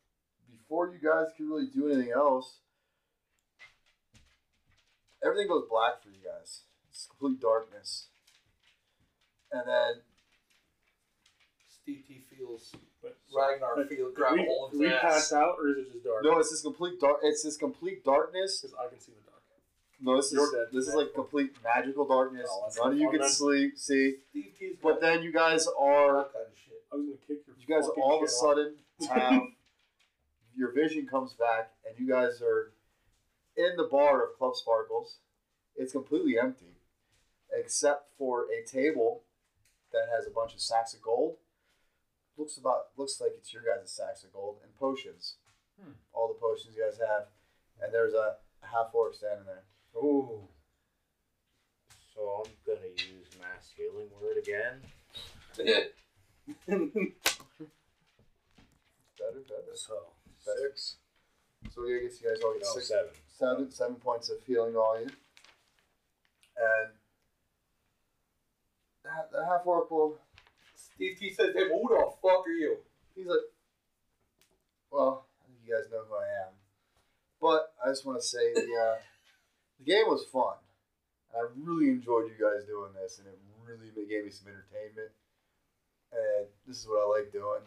before you guys can really do anything else, everything goes black for you guys. It's complete darkness. And then Steve T feels But Ragnar but feel grab we, a hold of did his we ass. pass out, or is it just dark? no, it's this complete dark. It's this complete darkness. because I can see the dark. No, this You're is dead. this is like complete magical darkness. That's None of you can then. sleep. See, Steve but got then you guys all are kind of shit. I was gonna kick your. you guys all of a shit off. sudden have your vision comes back and you guys are in the bar of Club Sparkles. It's completely empty, except for a table that has a bunch of sacks of gold. Looks about looks like it's your guys' sacks of gold and potions. Hmm. All the potions you guys have, and there's a half orc standing there. Ooh. So I'm gonna use mass healing word again. Better, better. So Six. So I guess you guys all get no six seven. seven seven points of healing all you. And the, half orc will Steve T says, "Hey, who the fuck are you?" he's like Well, you guys know who I am. But I just want to say the uh, the game was fun. I really enjoyed you guys doing this and it really gave me some entertainment. And this is what I like doing.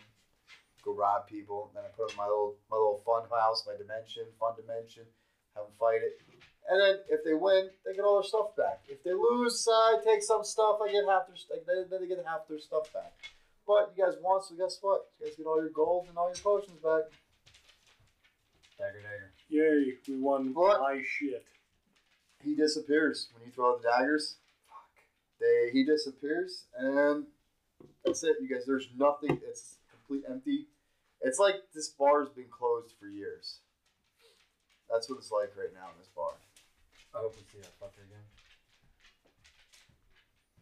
Go rob people, and then I put up my little my little fun house, my dimension, fun dimension, have them fight it. And then if they win, they get all their stuff back. If they lose, uh, I take some stuff. I get half their st- then then they get half their stuff back. But you guys won, so guess what? You guys get all your gold and all your potions back. Dagger, dagger. Yay! We won What? my shit. He disappears when you throw out the daggers. Fuck. They he disappears, and that's it. You guys, there's nothing. It's complete empty. It's like this bar's been closed for years. That's what it's like right now in this bar. I hope we see that fucker again.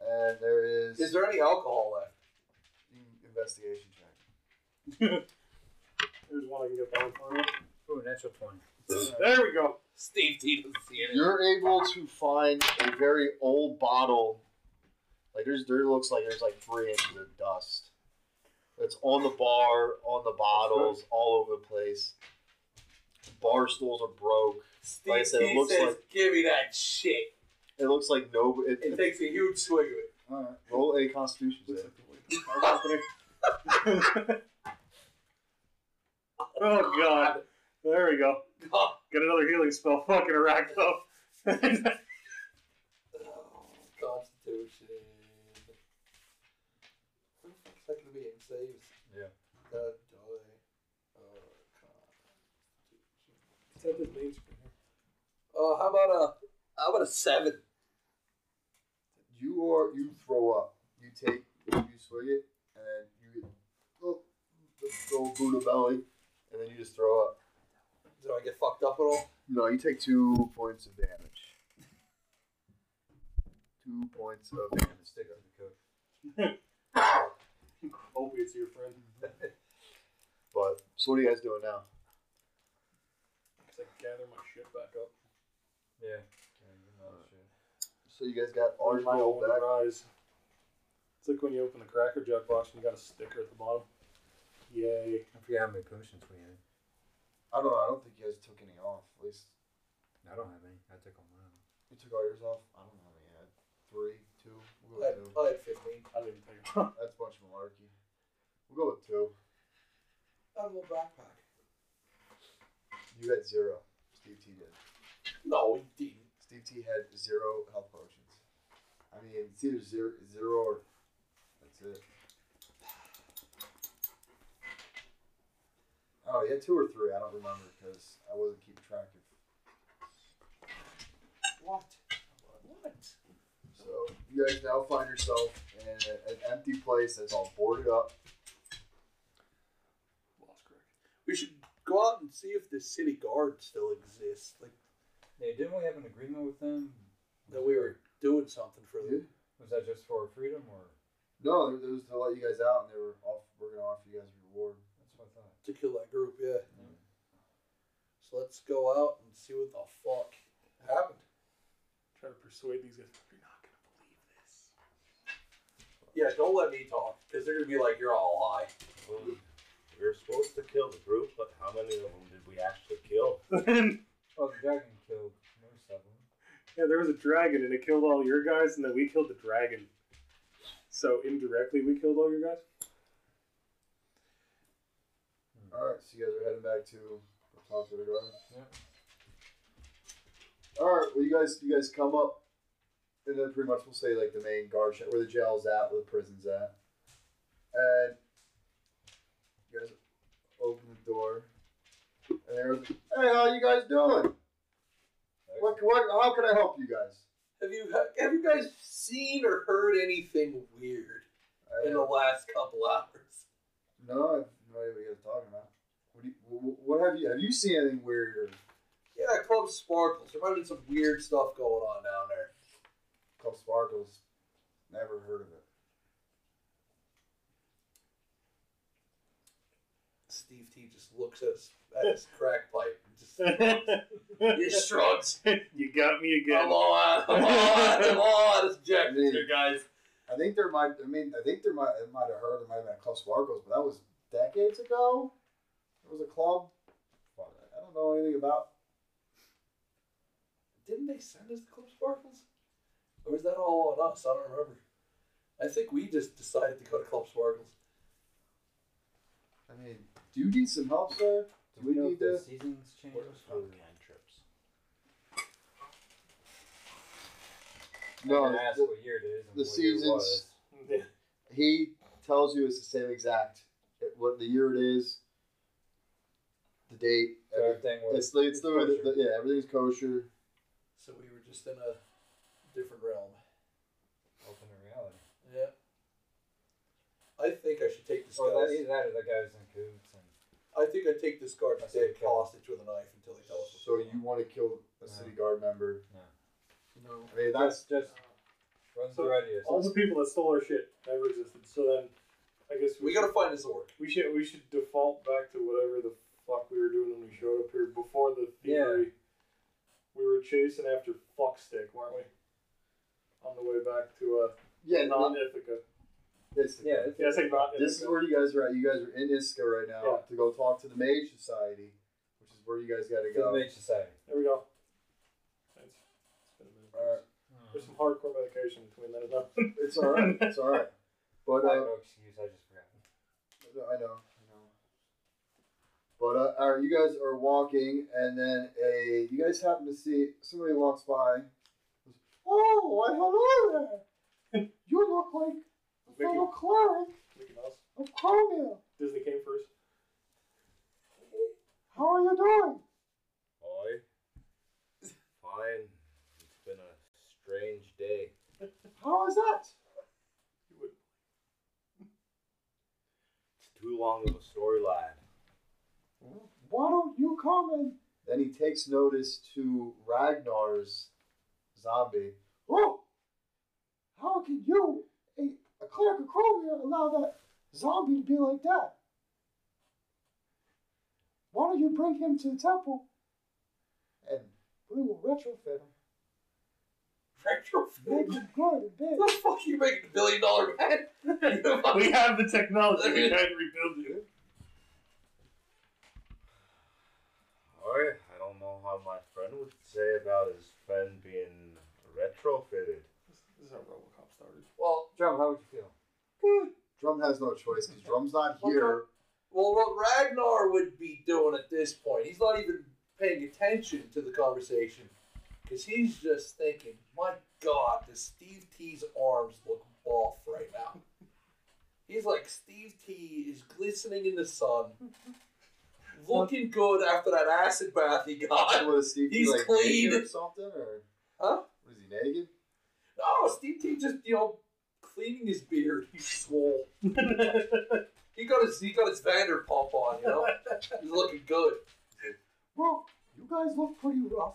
And there is, Is there any alcohol left? investigation check. There's one I can get down for you. Ooh, natural 20. There we go. Steve T doesn't see anything. You're able to find a very old bottle. Like there's there looks like there's like three inches of dust. It's on the bar, on the bottles, all over the place. Bar stools are broke. Steve Like I said, it looks says, like- "Give me that shit." It looks like no. It, It takes a huge swig of it. all right, roll a Constitution Looks save. like the way our company. oh god. There we go. God. Get another healing spell. Fucking Arachno. Oh, Constitution. What the fuck's that gonna be in saves? Yeah. God, die. Uh, Constitution. Set this main screen here. Oh, how about a how about a seven? You are you throw up. You take you swig it, and then you get oh, the old Buddha belly, and then you just throw up. Do I get fucked up at all? No, you take two points of damage. Two points of damage. Stick up the coach. Opiates your friend. But so what are you guys doing now? It's like gather my shit back up. Yeah. yeah you know. So you guys got all your my gold own back. rise. It's like when you open the Cracker Jack box and you got a sticker at the bottom. Yay. I forget how many potions we had. I don't know. I don't think you guys took any off. At least I don't have any. I took all mine. you took all yours off. I don't know how many you had. Three, two. We'll I had, two. I had fifteen. I didn't even think about That's a bunch of malarkey. We'll go with two. I had a little backpack. You had zero. Steve T did. No, we didn't. Steve T had zero health potions. I mean, it's either zero, zero or that's it. Oh, he had two or three. I don't remember because I wasn't keeping track of. What? What? So you guys now find yourself in a- an empty place that's all boarded up. Lost Greg. We should go out and see if the city guard still exists. Like Hey, didn't we have an agreement with them? that we were doing something for them. Was that just for freedom or? No, it was to let you guys out, and they were off. We're gonna offer you guys a reward. That's what I thought. to kill that group, yeah. So let's go out and see what the fuck happened. Try to persuade these guys. You're not gonna believe this. Yeah, don't let me talk, because they're gonna be like, you're all lie. Well, hmm. we were supposed to kill the group, but how many of them did we actually kill? Oh, the dragon killed most of them. yeah, there was a dragon and it killed all your guys, and then we killed the dragon. So indirectly, we killed all your guys. Hmm. All right, so you guys are heading back to talk to the guard. Yeah. All right, well, you guys, you guys come up, and then pretty much we'll say like the main guard shack, where the jail's at, where the prison's at, and you guys open the door, and there's, hey, how you guys doing? What, what, how can I help you guys? Have you have you guys seen or heard anything weird I, in the last couple hours? no, I have no idea what you guys are talking about. What, do you, what have you? Have you seen anything weird? Or Yeah, Club Sparkles. There might have been some weird stuff going on down there. Club Sparkles? Never heard of it. Steve T just looks at his, at his crack pipe and just he shrugs. you got me again. Come on, come on, come on. It's Jack here, guys. I think there might. I mean, I think there might. It might have heard. There might have been a Club Sparkles, but that was decades ago. There was a club. I don't know anything about. Didn't they send us the Club Sparkles? Or is that all on us? I don't remember. I think we just decided to go to Club Sparkles. I mean, do you need some help, sir? Do we know need if the to- seasons changed? What are cantrips? No, I ask the- what year it is. And the what seasons- was. He tells you it's the same exact. What the year it is, the date. So everything was. It's the, it's the, kosher. the, yeah everything's kosher. So we were just in a different realm. alternate reality. Yeah. I think I should take this Or that, guy. either that or the guys in coots and. I think I take this guard and That's take okay. hostage with a knife until he tells us. So you want to kill a city guard member? No. I mean, that's Just, just run So, through ideas. All the people that stole our shit never existed. So then, I guess We gotta find his orc. We should we should default back to whatever the fuck we were doing when we showed up here before the thievery. We were chasing after fuckstick, weren't we? On the way back to uh, yeah. non Ithaca. This, Yeah, it's, Yeah, I think not This is where you guys are at. You guys are in Iska right now Yeah. to go talk to the Mage Society, which is where you guys got to for the. Mage Society. There we go. It's, it's been a minute. Alright. There's some hardcore medication between that and now. It's all right. It's all right. But I have uh, no excuse. I just forgot. I know, I know. But uh, all right, you guys are walking, and then a you guys happen to see somebody walks by. Oh, why hello there! You look like a Mickey. fellow cleric Mickey Mouse. of Chromia. Disney came first. How are you doing? Boy. Fine. It's been a strange day. How is that? You would. It's too long of a storyline. lad. Why don't you come in? Then he takes notice to Ragnar's zombie. Oh, how can you, a, a cleric of Chromia, allow that zombie to be like that? Why don't you bring him to the temple and we will retrofit him, Retrofit. make him good and big. the fuck are you making a billion dollar man? we have the technology. We can't rebuild you. Boy, I don't know how my friend would say about his friend being retrofitted. This, this is how RoboCop started. well, Drum, how would you feel? Drum has no choice because Drum's not here. well, what Ragnar would be doing at this point, he's not even paying attention to the conversation because he's just thinking, my God, does Steve T's arms look off right now? He's like Steve T is glistening in the sun, looking good after that acid bath he got. What is Steve? T, He's like clean. naked or something, or Huh? was he naked? No, Steve T just you know cleaning his beard. He's swole. He got his he got his Vanderpump on. You know, he's looking good. Well, you guys look pretty rough.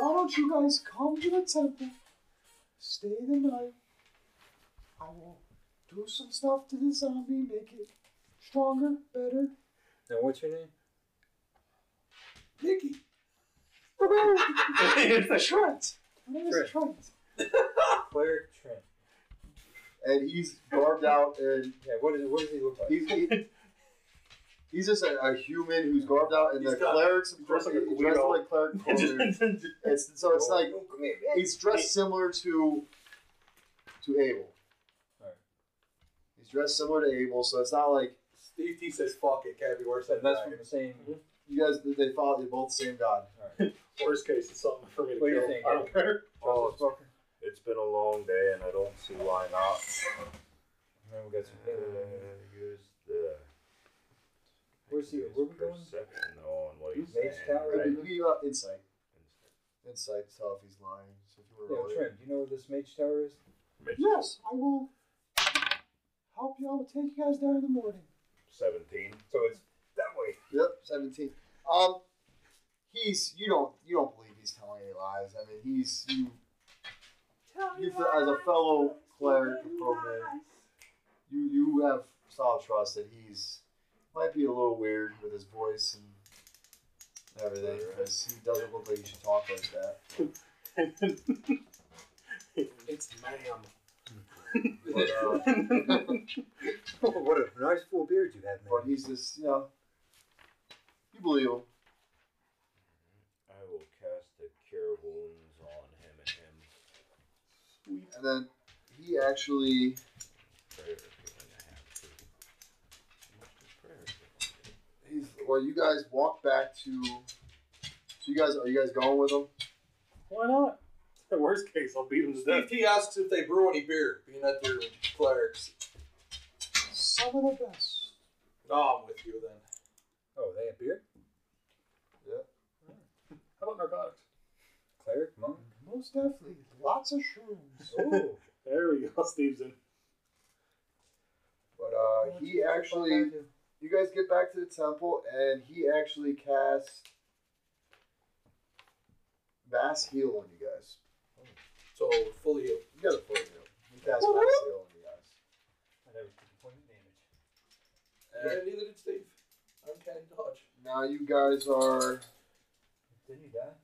Why don't you guys come to the temple, stay the night? I will do some stuff to the zombie, make it stronger, better. Now, what's your name? Mickey. Trent. My name is Trent. Cleric Trent. And he's garbed out, and Yeah, what, is, what does he look like? he's he, he's just a, a human who's garbed out, and the got- clerics he's dressed like a dressed like cleric clothing. It's so it's like he's dressed similar to to Abel. Alright. He's dressed similar to Abel, so it's not like Steve T says, "Fuck it, can't be worse than That's that." from the same. Mm-hmm. you guys. They follow. They're both the same God. Alright. Worst case, it's something for me to What do you kill. think, I don't care. Oh, Justice Walker? It's been a long day, and I don't see why not. And then we got some. Uh, use the. Where's he- where we going? Perception on what he's Mage saying, Tower, right? Give you uh, insight. Insight to tell if he's lying. So if you were Yeah, Trent, do you know where this mage tower is? Yes, I will help you. I will take you guys there in the morning. Seventeen. So it's that way. Yep, seventeen. Um, he's you don't you don't believe he's telling any lies. I mean, he's you. You fe- as a fellow cleric of Proman, you you have solid trust that he's might be a little weird with his voice and everything because he doesn't look like he should talk like that. it's ma'am. But, uh, what a nice full beard you have, man. but he's just you know you believe him. I will cast a cure wounds on him and. And then he actually Prayer healing I have too. How much does prayer healing do? he's well you guys walk back to so you guys are you guys going with him? Why not? The worst case, I'll beat him to death. Steve T asks if they brew any beer, being that they're clerics. Some of the best. No, I'm with you then. Oh, they have beard? Hmm. How about narcotics? Cleric? Monk? Most definitely. Lots of shrooms. Oh. There we go. Steve's in. But uh he actually you guys get back to the temple and he actually casts mass heal on you guys. So fully healed. You guys are fully healed. He casts mass heal on you guys. I never took a point of damage. And neither did Steve. Uncanny dodge. Now you guys are Did he die?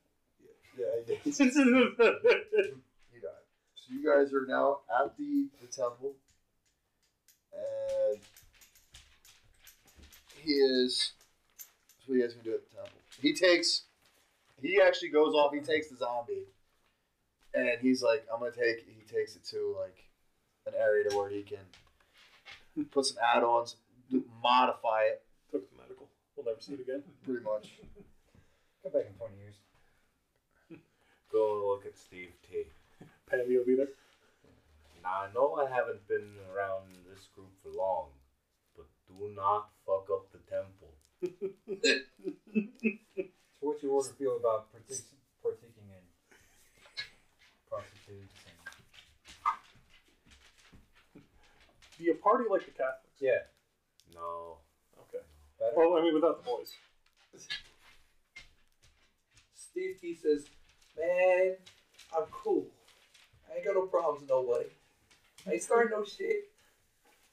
Yeah, he did. He died. So you guys are now at the, the temple, and he is. So what you guys gonna do at the temple? He takes. He actually goes off. He takes the zombie, and he's like, "I'm gonna take." He takes it to like an area to where he can put some add-ons, modify it, Took it to medical. We'll never see it again. pretty much. Come back in 20 years. Go look at Steve T. Pammy will be there. Now I know I haven't been around this group for long, but do not fuck up the temple. So what's your order feel about partic- partaking in prostitutes and... Do you party like the Catholics? Yeah. No. Okay. Better? Well, I mean, without the boys. Steve T says, Man, I'm cool. I ain't got no problems with nobody. I ain't starting no shit.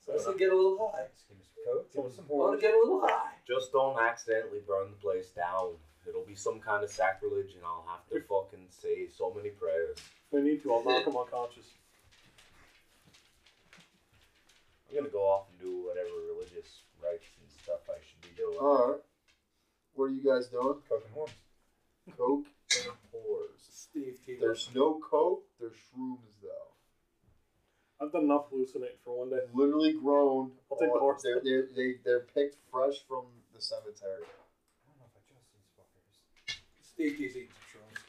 So I just get a little high. Just give me some coke, give me some I want to get a little high. Just don't accidentally burn the place down. It'll be some kind of sacrilege, and I'll have to fucking say so many prayers. If we need to, I'll knock them unconscious. I'm gonna go off and do whatever religious rites and stuff I should be doing. All right. What are you guys doing? Coke and horse. Coke and whores. Steve T. There's no coke. There's shrooms though. I've done enough hallucinating for one day. literally grown. I'll take the horse. They're, they're, they, they're picked fresh from the cemetery. I don't know if I trust these fuckers. Steve T's eating some shrooms.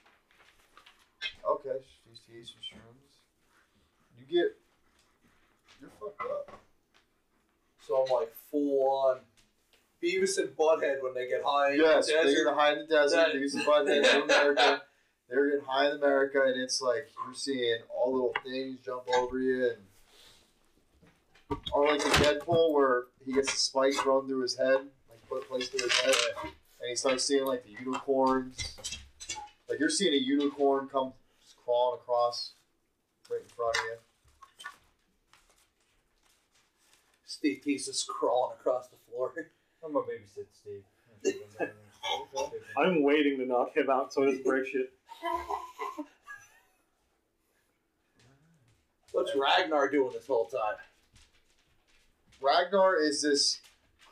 Okay, she's to eat some shrooms. You get. You're fucked up. So I'm like full on Beavis and Butthead when they get high Yes, the they get high in the desert. Beavis and some in America. They're getting high in America, and it's like you're seeing all little things jump over you, and or like in Deadpool where he gets a spike thrown through his head, like put placed through his head, and he starts seeing like the unicorns. Like you're seeing a unicorn come just crawling across right in front of you. Steve Tease is crawling across the floor. I'm gonna babysit Steve. I'm waiting to knock him out so he doesn't break shit. What's Ragnar doing this whole time? Ragnar is this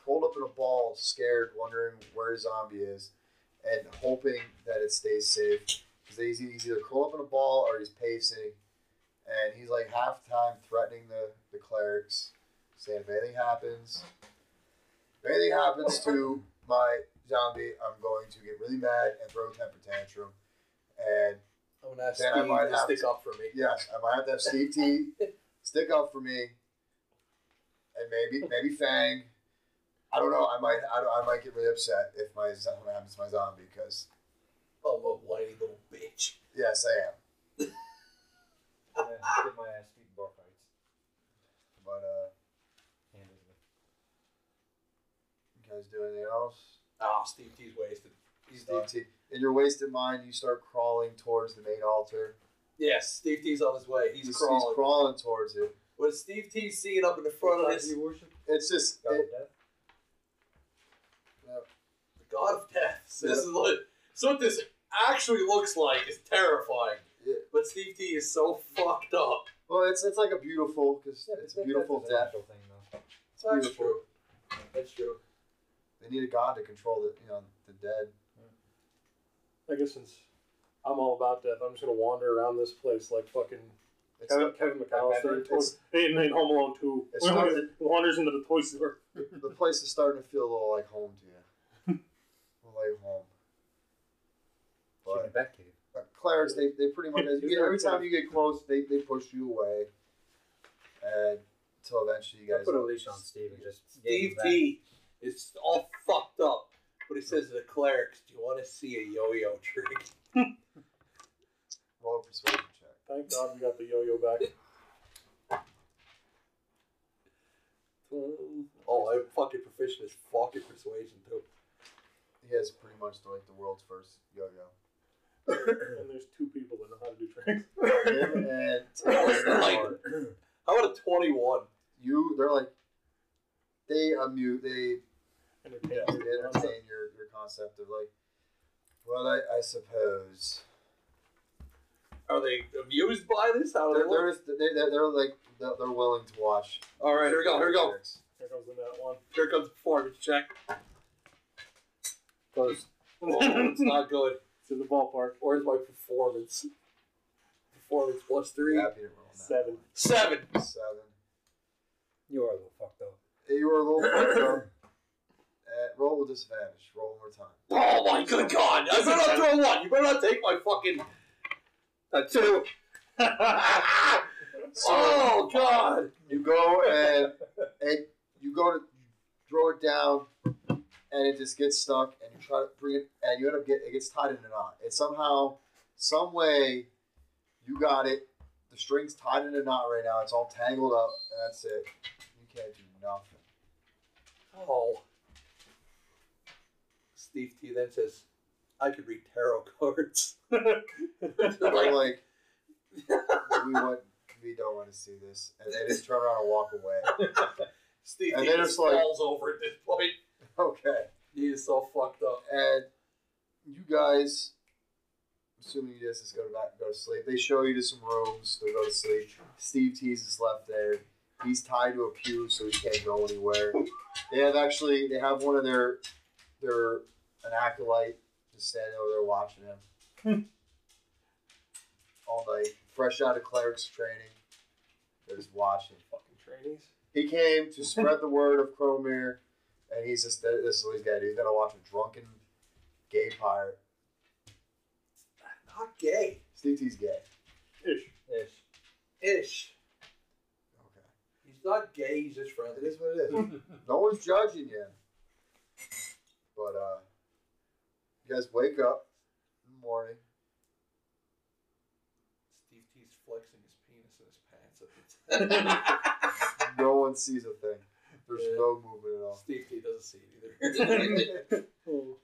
curled up in a ball, scared, wondering where his zombie is, and hoping that it stays safe. Because he's, he's either curled up in a ball or he's pacing, and he's like half time threatening the, the clerics, saying if anything happens, if anything happens to my zombie, I'm going to get really mad and throw a temper tantrum. And I'm gonna ask Then I Steve might to have stick to- up for me. Yes, I might have to have Steve T stick up for me, and maybe maybe Fang. I don't know. I might I, don't- I might get really upset if my something happens to my zombie because I'm a whiny little bitch. yes, I am. Yeah, get my ass beat in bar fights. But uh, Handedly. you guys do anything else? Ah, Steve T's wasted. He's Steve done. T. In your wasted mind, you start crawling towards the main altar. Yes, Steve T's on his way. He's He's, crawling. he's crawling towards it. What is Steve T seeing up in the front of What this? worship? It's just God it, of death? The God of Death. So this is what. So what this actually looks like is terrifying. Yeah. But Steve T is so fucked up. well, it's it's like a beautiful because Yeah, it's a beautiful death. thing, though. It's That's beautiful. true. That's true. They need a god to control the you know the dead. I guess since I'm all about death, I'm just gonna wander around this place like fucking It's Kevin, Kevin McAllister It's- in, in Home Alone 2. It's When not- he wanders into the toy store. the place is starting to feel a little like home to you. a little like home. But back cave. uh, clerics, they, they pretty much you get, every time you get close, they, they push you away, and until eventually you I guys. put a leash on Steve and just Steve. T is all fucked up. But he says to the clerics, Do you want to see a yo yo trick? roll a persuasion check. Thank God we got the yo-yo back. Oh, I'm fucking proficient as fucking persuasion too. He has pretty much the, like the world's first yo-yo. and there's two people that know how to do tricks. Him and Tim Like- How about a 21? you, they're like they amuse they Entertain Yes, they entertain your, your concept of like, well, I, I suppose. Are they amused by this? How do They're, they they're, look? they, they're, they're like, they're, they're willing to watch. All right, here we go. Here we go. Here comes the net one. Here comes the performance check. Close. Oh, it's not good. It's in the ballpark. Where's my performance? Performance plus three. Happy to roll. Seven. Seven. Seven. You are a little fucked up. You were a little up. Uh, roll with disadvantage. Roll one more time. Oh my good god! I better not throw one. You better not take my fucking. A two. oh god! You go and and you go to throw it down, and it just gets stuck, and you try to bring it, and you end up get it gets tied in a knot. And somehow, some way, you got it. The string's tied in a knot right now. It's all tangled up, and that's it. You can't do nothing. Oh. Steve T then says, "I could read tarot cards." They're like, like, we want, we don't want to see this, and they just turn around and walk away. Steve And T then just it's like- falls over at this point. Okay. He is so fucked up. And you guys, assuming you guys just go to back, go to sleep, they show you to some rooms to go to sleep. Steve Tease is left there. He's tied to a pew, so he can't go anywhere. They have actually, they have one of their, their an acolyte just standing over there watching him all night, fresh out of clerics training. They're just watching. Fucking trainees. He came to spread the word of Cromir, and he's just this is what he's got to do. He's got to watch a drunken gay pirate. Not gay. Steve T's gay. Ish. Ish. Ish. Okay. Not gay. He's just It friendly. is what it is. no one's judging you. But uh, you guys wake up in the morning. Steve T's flexing his penis in his pants at the time. No one sees a thing. There's Yeah. no movement at all. Steve T doesn't see it either. So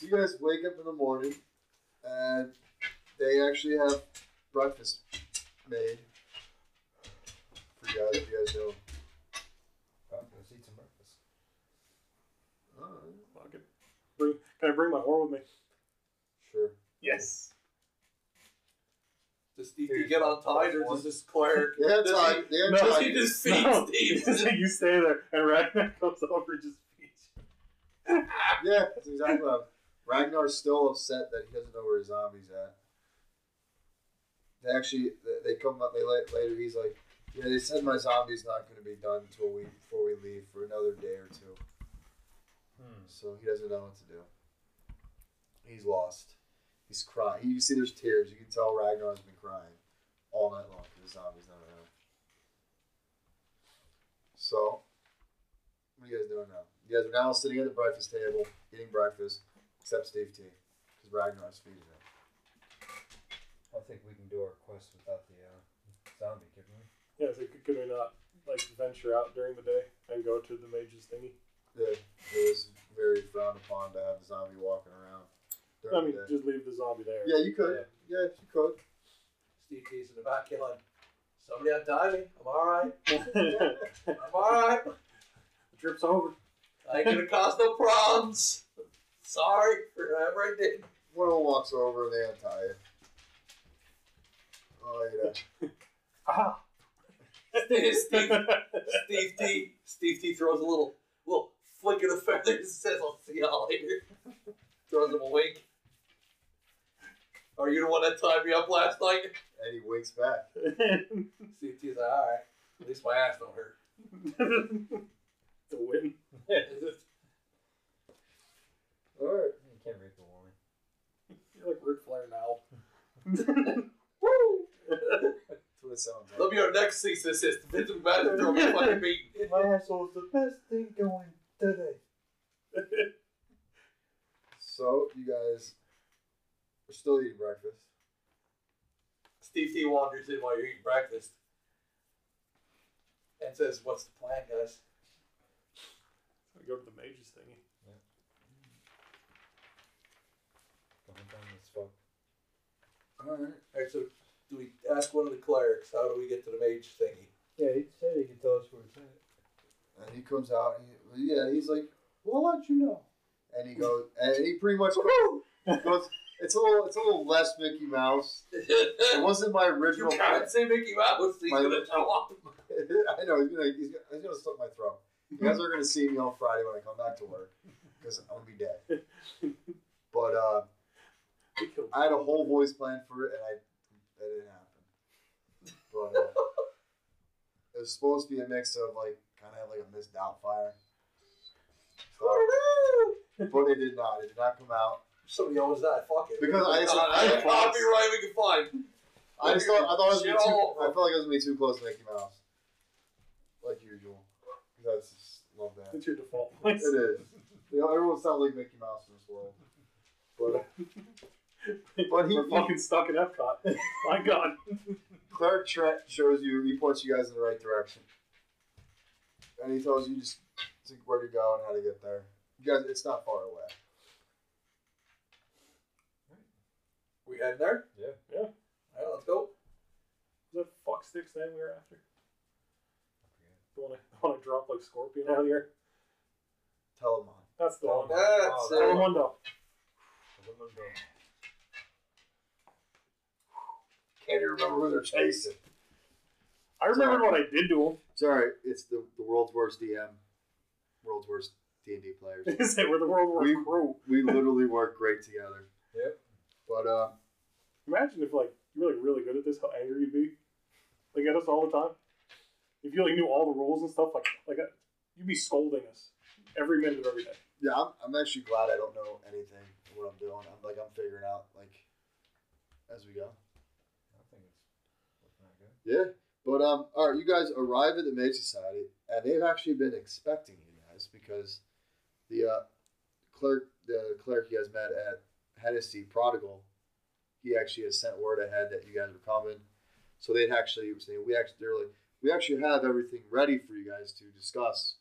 you guys wake up in the morning, and they actually have breakfast made for you guys. If you guys know. Oh, let's eat some breakfast. Alright. Fuck it. Bring, can I bring my whore with me? Sure. Yes. Does Steve T get untied or does this cleric? Yeah, it's does fine. he, No, does he just feed No. Steve? you stay there, and Ragnar comes over and just feeds. Yeah, that's exactly what Ragnar's still upset that he doesn't know where his zombie's at. They actually, they- they come up they later. He's like, "Yeah, they said my zombie's not going to be done until we before we leave for another day or two. Hmm. So he doesn't know what to do. He's lost. He's crying. You can see there's tears. You can tell Ragnar's been crying all night long because the zombie's not around. So, what are you guys doing now? You guys are now sitting at the breakfast table, eating breakfast, except Steve T, because Ragnar's feeding him. I think we can do our quest without the uh, zombie? Yeah, so could, could we not like venture out during the day and go to the mage's thingy? Yeah, it was very frowned upon to have the zombie walking around I mean, the day. just leave the zombie there. Yeah, you could. Yeah, you could. Steve T's in the back yelling, Somebody untie me. I'm alright. I'm alright. the trip's over. I ain't gonna cause no problems. Sorry for whatever I did. One of them walks over and they untie it. Oh, yeah. Ah. Steve, Steve, Steve T. Steve T. throws a little little flick of the feathers and says, "I'll see y'all later." throws him a wink. Are you the one that tied me up last night? And he winks back. Steve T's like, "All right. At least my ass don't hurt." the a win. All right. You can't rape a woman. You're like Ric Flair now. Woo! That's what it sounds That'll be our next cease and desist. Vince McMahon throw me a fucking beat. My asshole's the best thing going today. So, you guys are still eating breakfast. Steve T wanders in while you're eating breakfast and says, "What's the plan, guys?" We go to the mage's thingy. Going down. All right. All right, so do we ask one of the clerics how do we get to the mage thingy? Yeah, he said he could tell us where it's at. And he comes out. And he, yeah, he's like, "Well, I'll let you know." And he goes, and he pretty much goes. It's a little, it's a little less Mickey Mouse. It wasn't my original. can't say Mickey Mouse. He's My- gonna show up. I know he's gonna, he's gonna, he's gonna slit my throat. You guys are gonna see me on Friday when I come back to work because I'm gonna be dead. But uh, I had a whole voice plan for it, and I that didn't happen. But uh, it was supposed to be a mix of like kind of like a Miss Doubtfire. So, but it did not. It did not come out. Somebody owns that. Fuck it. Because I- Uh, I- any copyright we can find. I just thought I thought it was gonna be too. I felt like it was gonna be too close to Mickey Mouse, like usual. That's just love that. It's your default It voice. is. You know, everyone sounds like Mickey Mouse in this world. But But he- We're fucking stuck in Epcot. My God. Clark Trent shows you, he points you guys in the right direction. And he tells you just to where to go and how to get there. You guys, it's not far away. We heading there? Yeah. Yeah. All right, let's go. Is that fuck sticks name we were after? The one I, the one I dropped like Scorpion out of here? Telemon. That's the one. That's Oh, it. Telemundo. Can't even remember who they're chasing. I remember Sorry. what I did to them. Sorry, it's the, the world's worst DM. World's worst D&D players. him. Say we're the World War We- crew. we literally work great together. Yep. But, uh, Imagine if like you were like really good at this, how angry you'd be. Like at us all the time. If you like knew all the rules and stuff, like like uh, you'd be scolding us every minute of every day. yeah, I'm, I'm actually glad I don't know anything what I'm doing. I'm like, I'm figuring out, like, as we go. Think it's looking that good. Yeah. But um, all right, you guys arrive at the Mage Society, and they've actually been expecting you guys because the uh, clerk, the clerk you guys met at Hennessy Prodigal, he actually has sent word ahead that you guys were coming. So they'd actually say we actually they're like, we actually have everything ready for you guys to discuss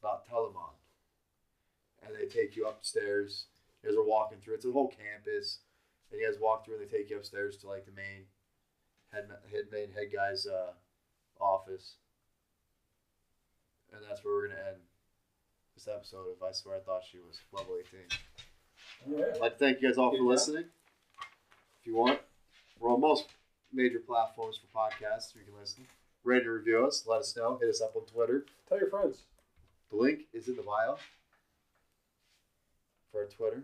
about Telemon. And they take you upstairs. You guys are walking through. It's a whole campus. And you guys walk through and they take you upstairs to like the main head head main head guy's uh, office. And that's where we're gonna end this episode. If I swear I thought she was level eighteen. I'd like to thank you guys all for listening. If you want, we're on most major platforms for podcasts. You can listen. Rate and review us. Let us know. Hit us up on Twitter. Tell your friends. The link is in the bio for our Twitter.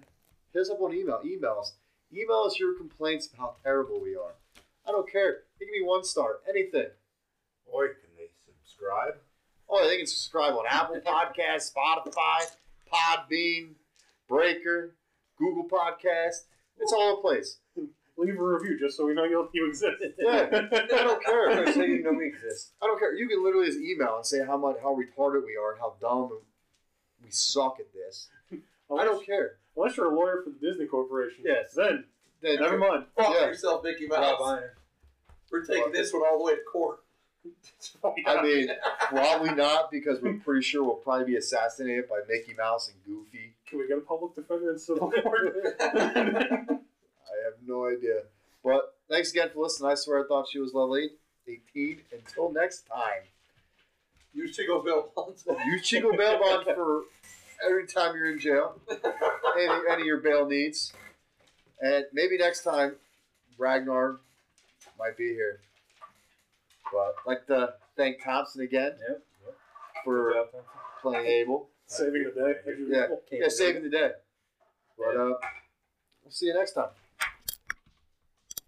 Hit us up on email. Email us. Email us your complaints about how terrible we are. I don't care. It can be one star. Anything. Boy, can they subscribe? Oh, they can subscribe on Apple Podcasts, Spotify, Podbean, Breaker, Google Podcast. It's all a place. Leave a review just so we know you you exist. Yeah, I don't care. so you know we exist. I don't care. You can literally just email and say how much how retarded we are and how dumb we suck at this. I don't care. Unless you're a lawyer for the Disney Corporation. Yes. Then Then never mind. Fuck Yeah. yourself, Mickey Mouse. Rob Reiner. We're taking this one all the way to court. I mean, probably not because we're pretty sure we'll probably be assassinated by Mickey Mouse and Goofy. Can we get a public defender in civil court? I have no idea. But thanks again for listening. I swear I thought she was lovely. 18. Until next time, Use Chico Bail Bonds. use Chico bail bond for every time you're in jail. Any, any of your bail needs. And maybe next time, Ragnar might be here. But I'd like to thank Thompson again Yep. yep. for Good job, Thompson. playing Abel. Saving the day. as Yeah. usual. Yeah, saving the day. But uh, we'll see you next time.